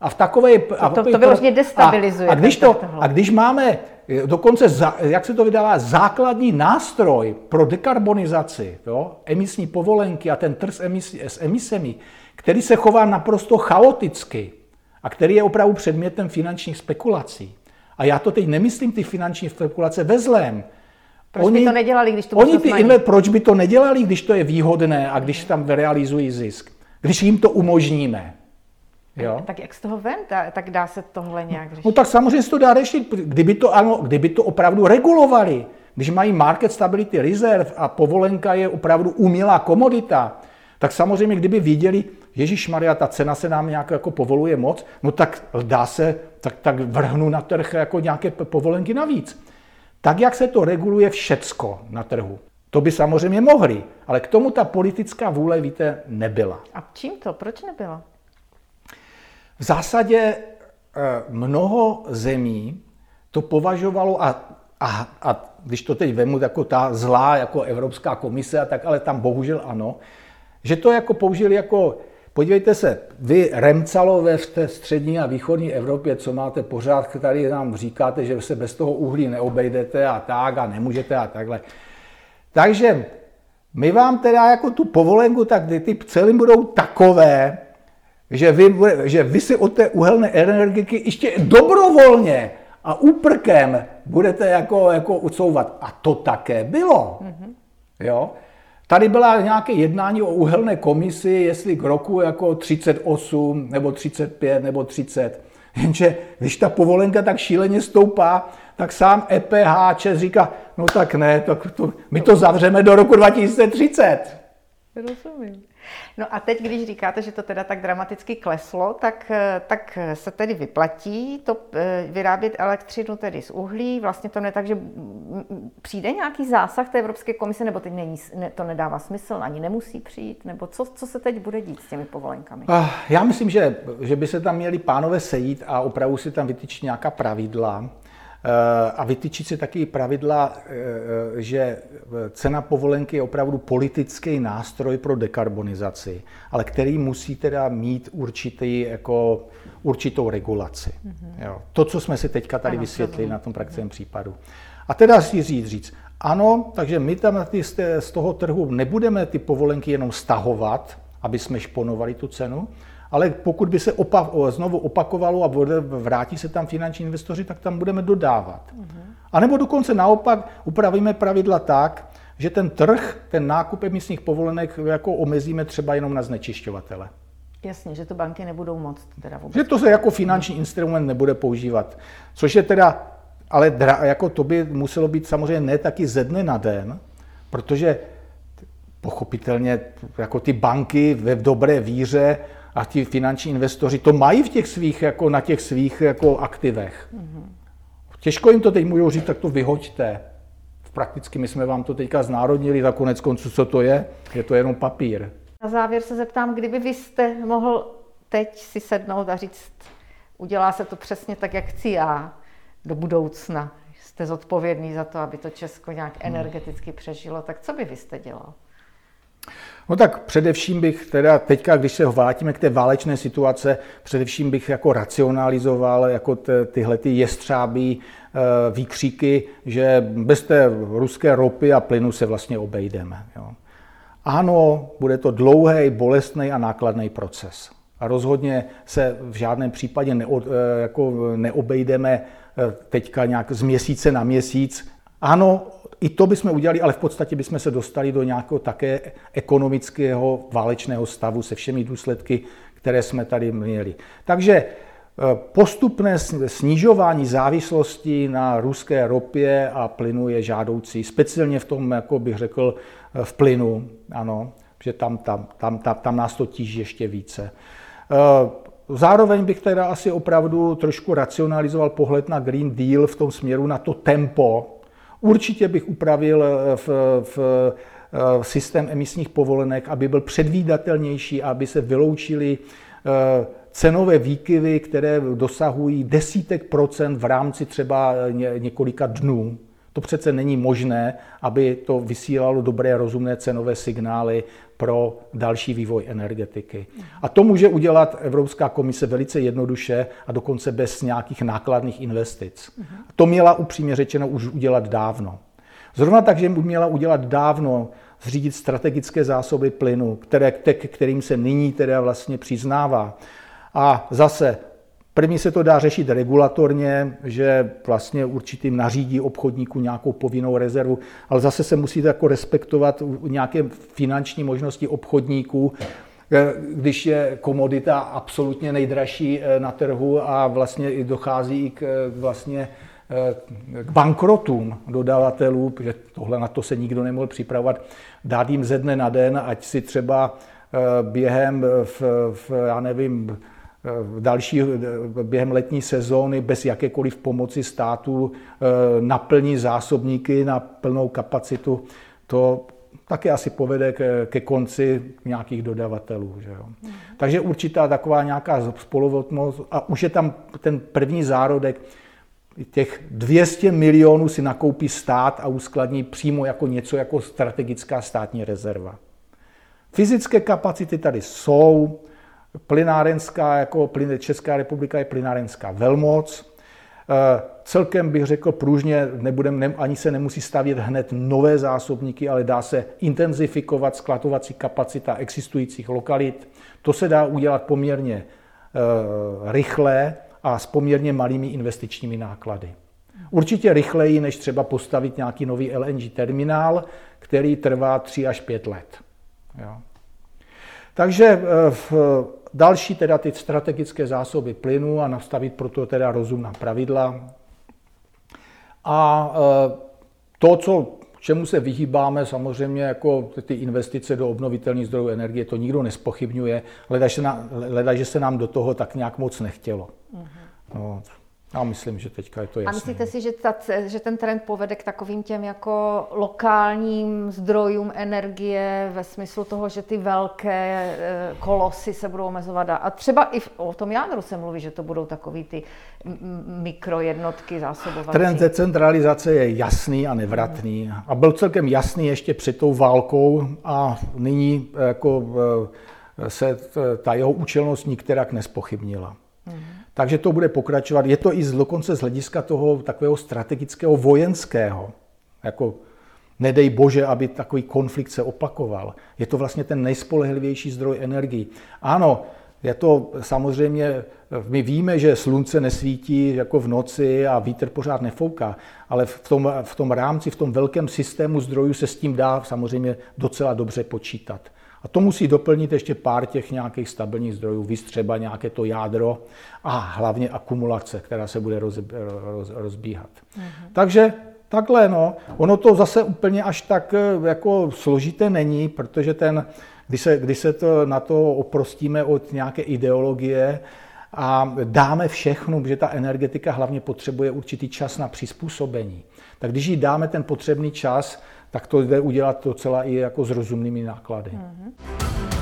A v takové... To, to, to vyloženě destabilizuje. A, a, když to, a když máme eh, dokonce, za, jak se to vydává, základní nástroj pro dekarbonizaci, jo, emisní povolenky a ten trh s, emisí, s emisemi, který se chová naprosto chaoticky a který je opravdu předmětem finančních spekulací. A já to teď nemyslím ty finanční spekulace ve zlém. Proč oni, by to nedělali, když to oni ty inve, Proč by to nedělali, když to je výhodné a když tam realizují zisk? Když jim to umožníme. Jo? Tak jak z toho ven? Tak dá se tohle nějak řešit? No tak samozřejmě se to dá řešit, kdyby to, ano, kdyby to opravdu regulovali. Když mají market stability reserve a povolenka je opravdu umělá komodita, tak samozřejmě, kdyby viděli, Ježíš Maria, ta cena se nám nějak jako povoluje moc, no tak dá se, tak, tak vrhnu na trh jako nějaké povolenky navíc. Tak, jak se to reguluje všecko na trhu. To by samozřejmě mohli, ale k tomu ta politická vůle, víte, nebyla. A čím to? Proč nebyla? V zásadě eh, mnoho zemí to považovalo a, a, a když to teď vemu jako ta zlá jako Evropská komise a tak, ale tam bohužel ano, že to jako použili jako, podívejte se, vy Remcalové v té střední a východní Evropě, co máte pořád, tady nám říkáte, že se bez toho uhlí neobejdete a tak a nemůžete a takhle. Takže my vám teda jako tu povolenku, tak ty cely budou takové, že vy, že vy si od té uhelné energetiky ještě dobrovolně a úprkem budete jako, jako ucouvat. A to také bylo. Mm-hmm. Jo? Tady byla nějaké jednání o uhelné komisi, jestli k roku jako 38 nebo 35 nebo 30. Jenže když ta povolenka tak šíleně stoupá, tak sám EPH říká, no tak ne, tak to, my to zavřeme do roku 2030. Rozumím. No a teď, když říkáte, že to teda tak dramaticky kleslo, tak, eh, tak se tedy vyplatí to eh, vyrábět elektřinu tedy z uhlí. Vlastně to ne tak, že přijde nějaký zásah té Evropské komise, nebo teď není, ne, to nedává smysl, ani nemusí přijít, nebo co, co se teď bude dít s těmi povolenkami? Ah, já myslím, že, že by se tam měli pánové sejít a opravdu si tam vytyčit nějaká pravidla, Eh, a vytyčit si taky pravidla, eh, eh, že cena povolenky je opravdu politický nástroj pro dekarbonizaci, ale který musí teda mít určitý, jako, určitou regulaci. Mm-hmm. Jo. To, co jsme si teďka tady ano, vysvětlili na tom praxivém mm-hmm. případu. A teda si říct, říct, ano, takže my tam ty, z toho trhu nebudeme ty povolenky jenom stahovat, aby jsme šponovali tu cenu, ale pokud by se opa- znovu opakovalo a vrátí se tam finanční investoři, tak tam budeme dodávat. Uh-huh. A nebo dokonce naopak upravíme pravidla tak, že ten trh, ten nákup emisních povolenek jako omezíme třeba jenom na znečišťovatele. Jasně, že to banky nebudou moct teda vůbec. Že to se jako finanční instrument nebude používat. Což je teda, ale dra, jako to by muselo být samozřejmě ne taky ze dne na den, protože pochopitelně jako ty banky ve dobré víře a ti finanční investoři to mají v těch svých, jako na těch svých jako aktivech. Mm-hmm. Těžko jim to teď můžou říct, tak to vyhoďte. Prakticky my jsme vám to teďka znárodnili, tak konec konců, co to je? Je to jenom papír. Na závěr se zeptám, kdyby vy jste mohl teď si sednout a říct, udělá se to přesně tak, jak chci já do budoucna. Jste zodpovědný za to, aby to Česko nějak hmm. energeticky přežilo, tak co by vy jste dělal? No tak především bych teda teďka, když se vrátíme k té válečné situace, především bych jako racionalizoval jako tyhle ty jestřábí eh, výkříky, že bez té ruské ropy a plynu se vlastně obejdeme. Jo. Ano, bude to dlouhý, bolestný a nákladný proces. A rozhodně se v žádném případě neo, eh, jako neobejdeme eh, teďka nějak z měsíce na měsíc. Ano, i to bychom udělali, ale v podstatě bychom se dostali do nějakého také ekonomického válečného stavu se všemi důsledky, které jsme tady měli. Takže eh, postupné snižování závislosti na ruské ropě a plynu je žádoucí, speciálně v tom, jako bych řekl, eh, v plynu, ano, že tam, tam, tam, tam, tam nás to tíží ještě více. Eh, zároveň bych teda asi opravdu trošku racionalizoval pohled na Green Deal v tom směru na to tempo, Určitě bych upravil eh, v, v eh, systém emisních povolenek, aby byl předvídatelnější, aby se vyloučily eh, cenové výkyvy, které dosahují desítek procent v rámci třeba několika dnů. To přece není možné, aby to vysílalo dobré rozumné cenové signály pro další vývoj energetiky. A to může udělat Evropská komise velice jednoduše a dokonce bez nějakých nákladných investic. To měla upřímně řečeno už udělat dávno. Zrovna tak, že měla udělat dávno zřídit strategické zásoby plynu, které, kterým se nyní teda vlastně přiznává. A zase První se to dá řešit regulatorně, že vlastně určitým nařídí obchodníku nějakou povinnou rezervu, ale zase se musí jako respektovat nějaké finanční možnosti obchodníků, eh, když je komodita absolutně nejdražší eh, na trhu a vlastně i dochází i k, eh, vlastně, k bankrotům dodavatelů, protože tohle na to se nikdo nemohl připravovat, dát jim ze dne na den, ať si třeba během, v, v, já nevím, další během letní sezóny bez jakékoliv pomoci státu eh, naplní zásobníky na plnou kapacitu, to také asi povede ke, konci nějakých dodavatelů. Že jo. Mm. Takže určitá taková nějaká spoluvotnost a už je tam ten první zárodek, těch 200 milionů si nakoupí stát a uskladní přímo jako něco jako strategická státní rezerva. Fyzické kapacity tady jsou, plynárenská, jako plyn, Česká republika je plynárenská velmoc. Eh, celkem bych řekl pružně, nebudem, ne, ani se nemusí stavět hned nové zásobníky, ale dá se intenzifikovat skladovací kapacita existujících lokalit. To se dá udělat poměrně e, rychle a s poměrně malými investičními náklady. Určitě rychleji, než třeba postavit nějaký nový LNG terminál, který trvá 3 až 5 let. Jo. Takže e, v, Další teda ty strategické zásoby plynu a nastavit proto teda rozumná pravidla. A e, to, co čemu se vyhýbáme, samozřejmě jako ty investice do obnovitelných zdrojů energie, to nikdo nespochybňuje, leda, že, se nám do toho tak nějak moc nechtělo. Uh-huh. No, já myslím, že teďka je to jasné. A myslíte si, že, ta, že ten trend povede k takovým těm jako lokálním zdrojům energie ve smyslu toho, že ty velké eh, kolosy se budou omezovat? A třeba i o tom jádru se mluví, že to budou takový ty mikrojednotky zásobovací. Trend decentralizace je jasný a nevratný. A byl celkem jasný ještě před tou válkou a nyní eh, jako eh, se ta jeho účelnost nikterak nespochybnila. Takže to bude pokračovat. Je to i z, dokonce z hlediska toho takového strategického vojenského. Jako nedej bože, aby takový konflikt se opakoval. Je to vlastně ten nejspolehlivější zdroj energii. Ano, Je to samozřejmě, my víme, že slunce nesvítí jako v noci a vítr pořád nefouká, ale v tom, v tom rámci, v tom velkém systému zdrojů se s tím dá samozřejmě docela dobře počítat. A to musí doplnit ještě pár těch nějakých stabilních zdrojů, víc třeba nějaké to jádro a hlavně akumulace, která se bude roz, roz, rozbíhat. Mm-hmm. Takže takhle, no. Ono to zase úplně až tak eh, jako složité není, protože ten, když se, když se to na to oprostíme od nějaké ideologie, a dáme všechno, že ta energetika hlavně potřebuje určitý čas na přizpůsobení. Tak když jí dáme ten potřebný čas, tak to jde udělat docela i jako s rozumnými náklady. Mm-hmm.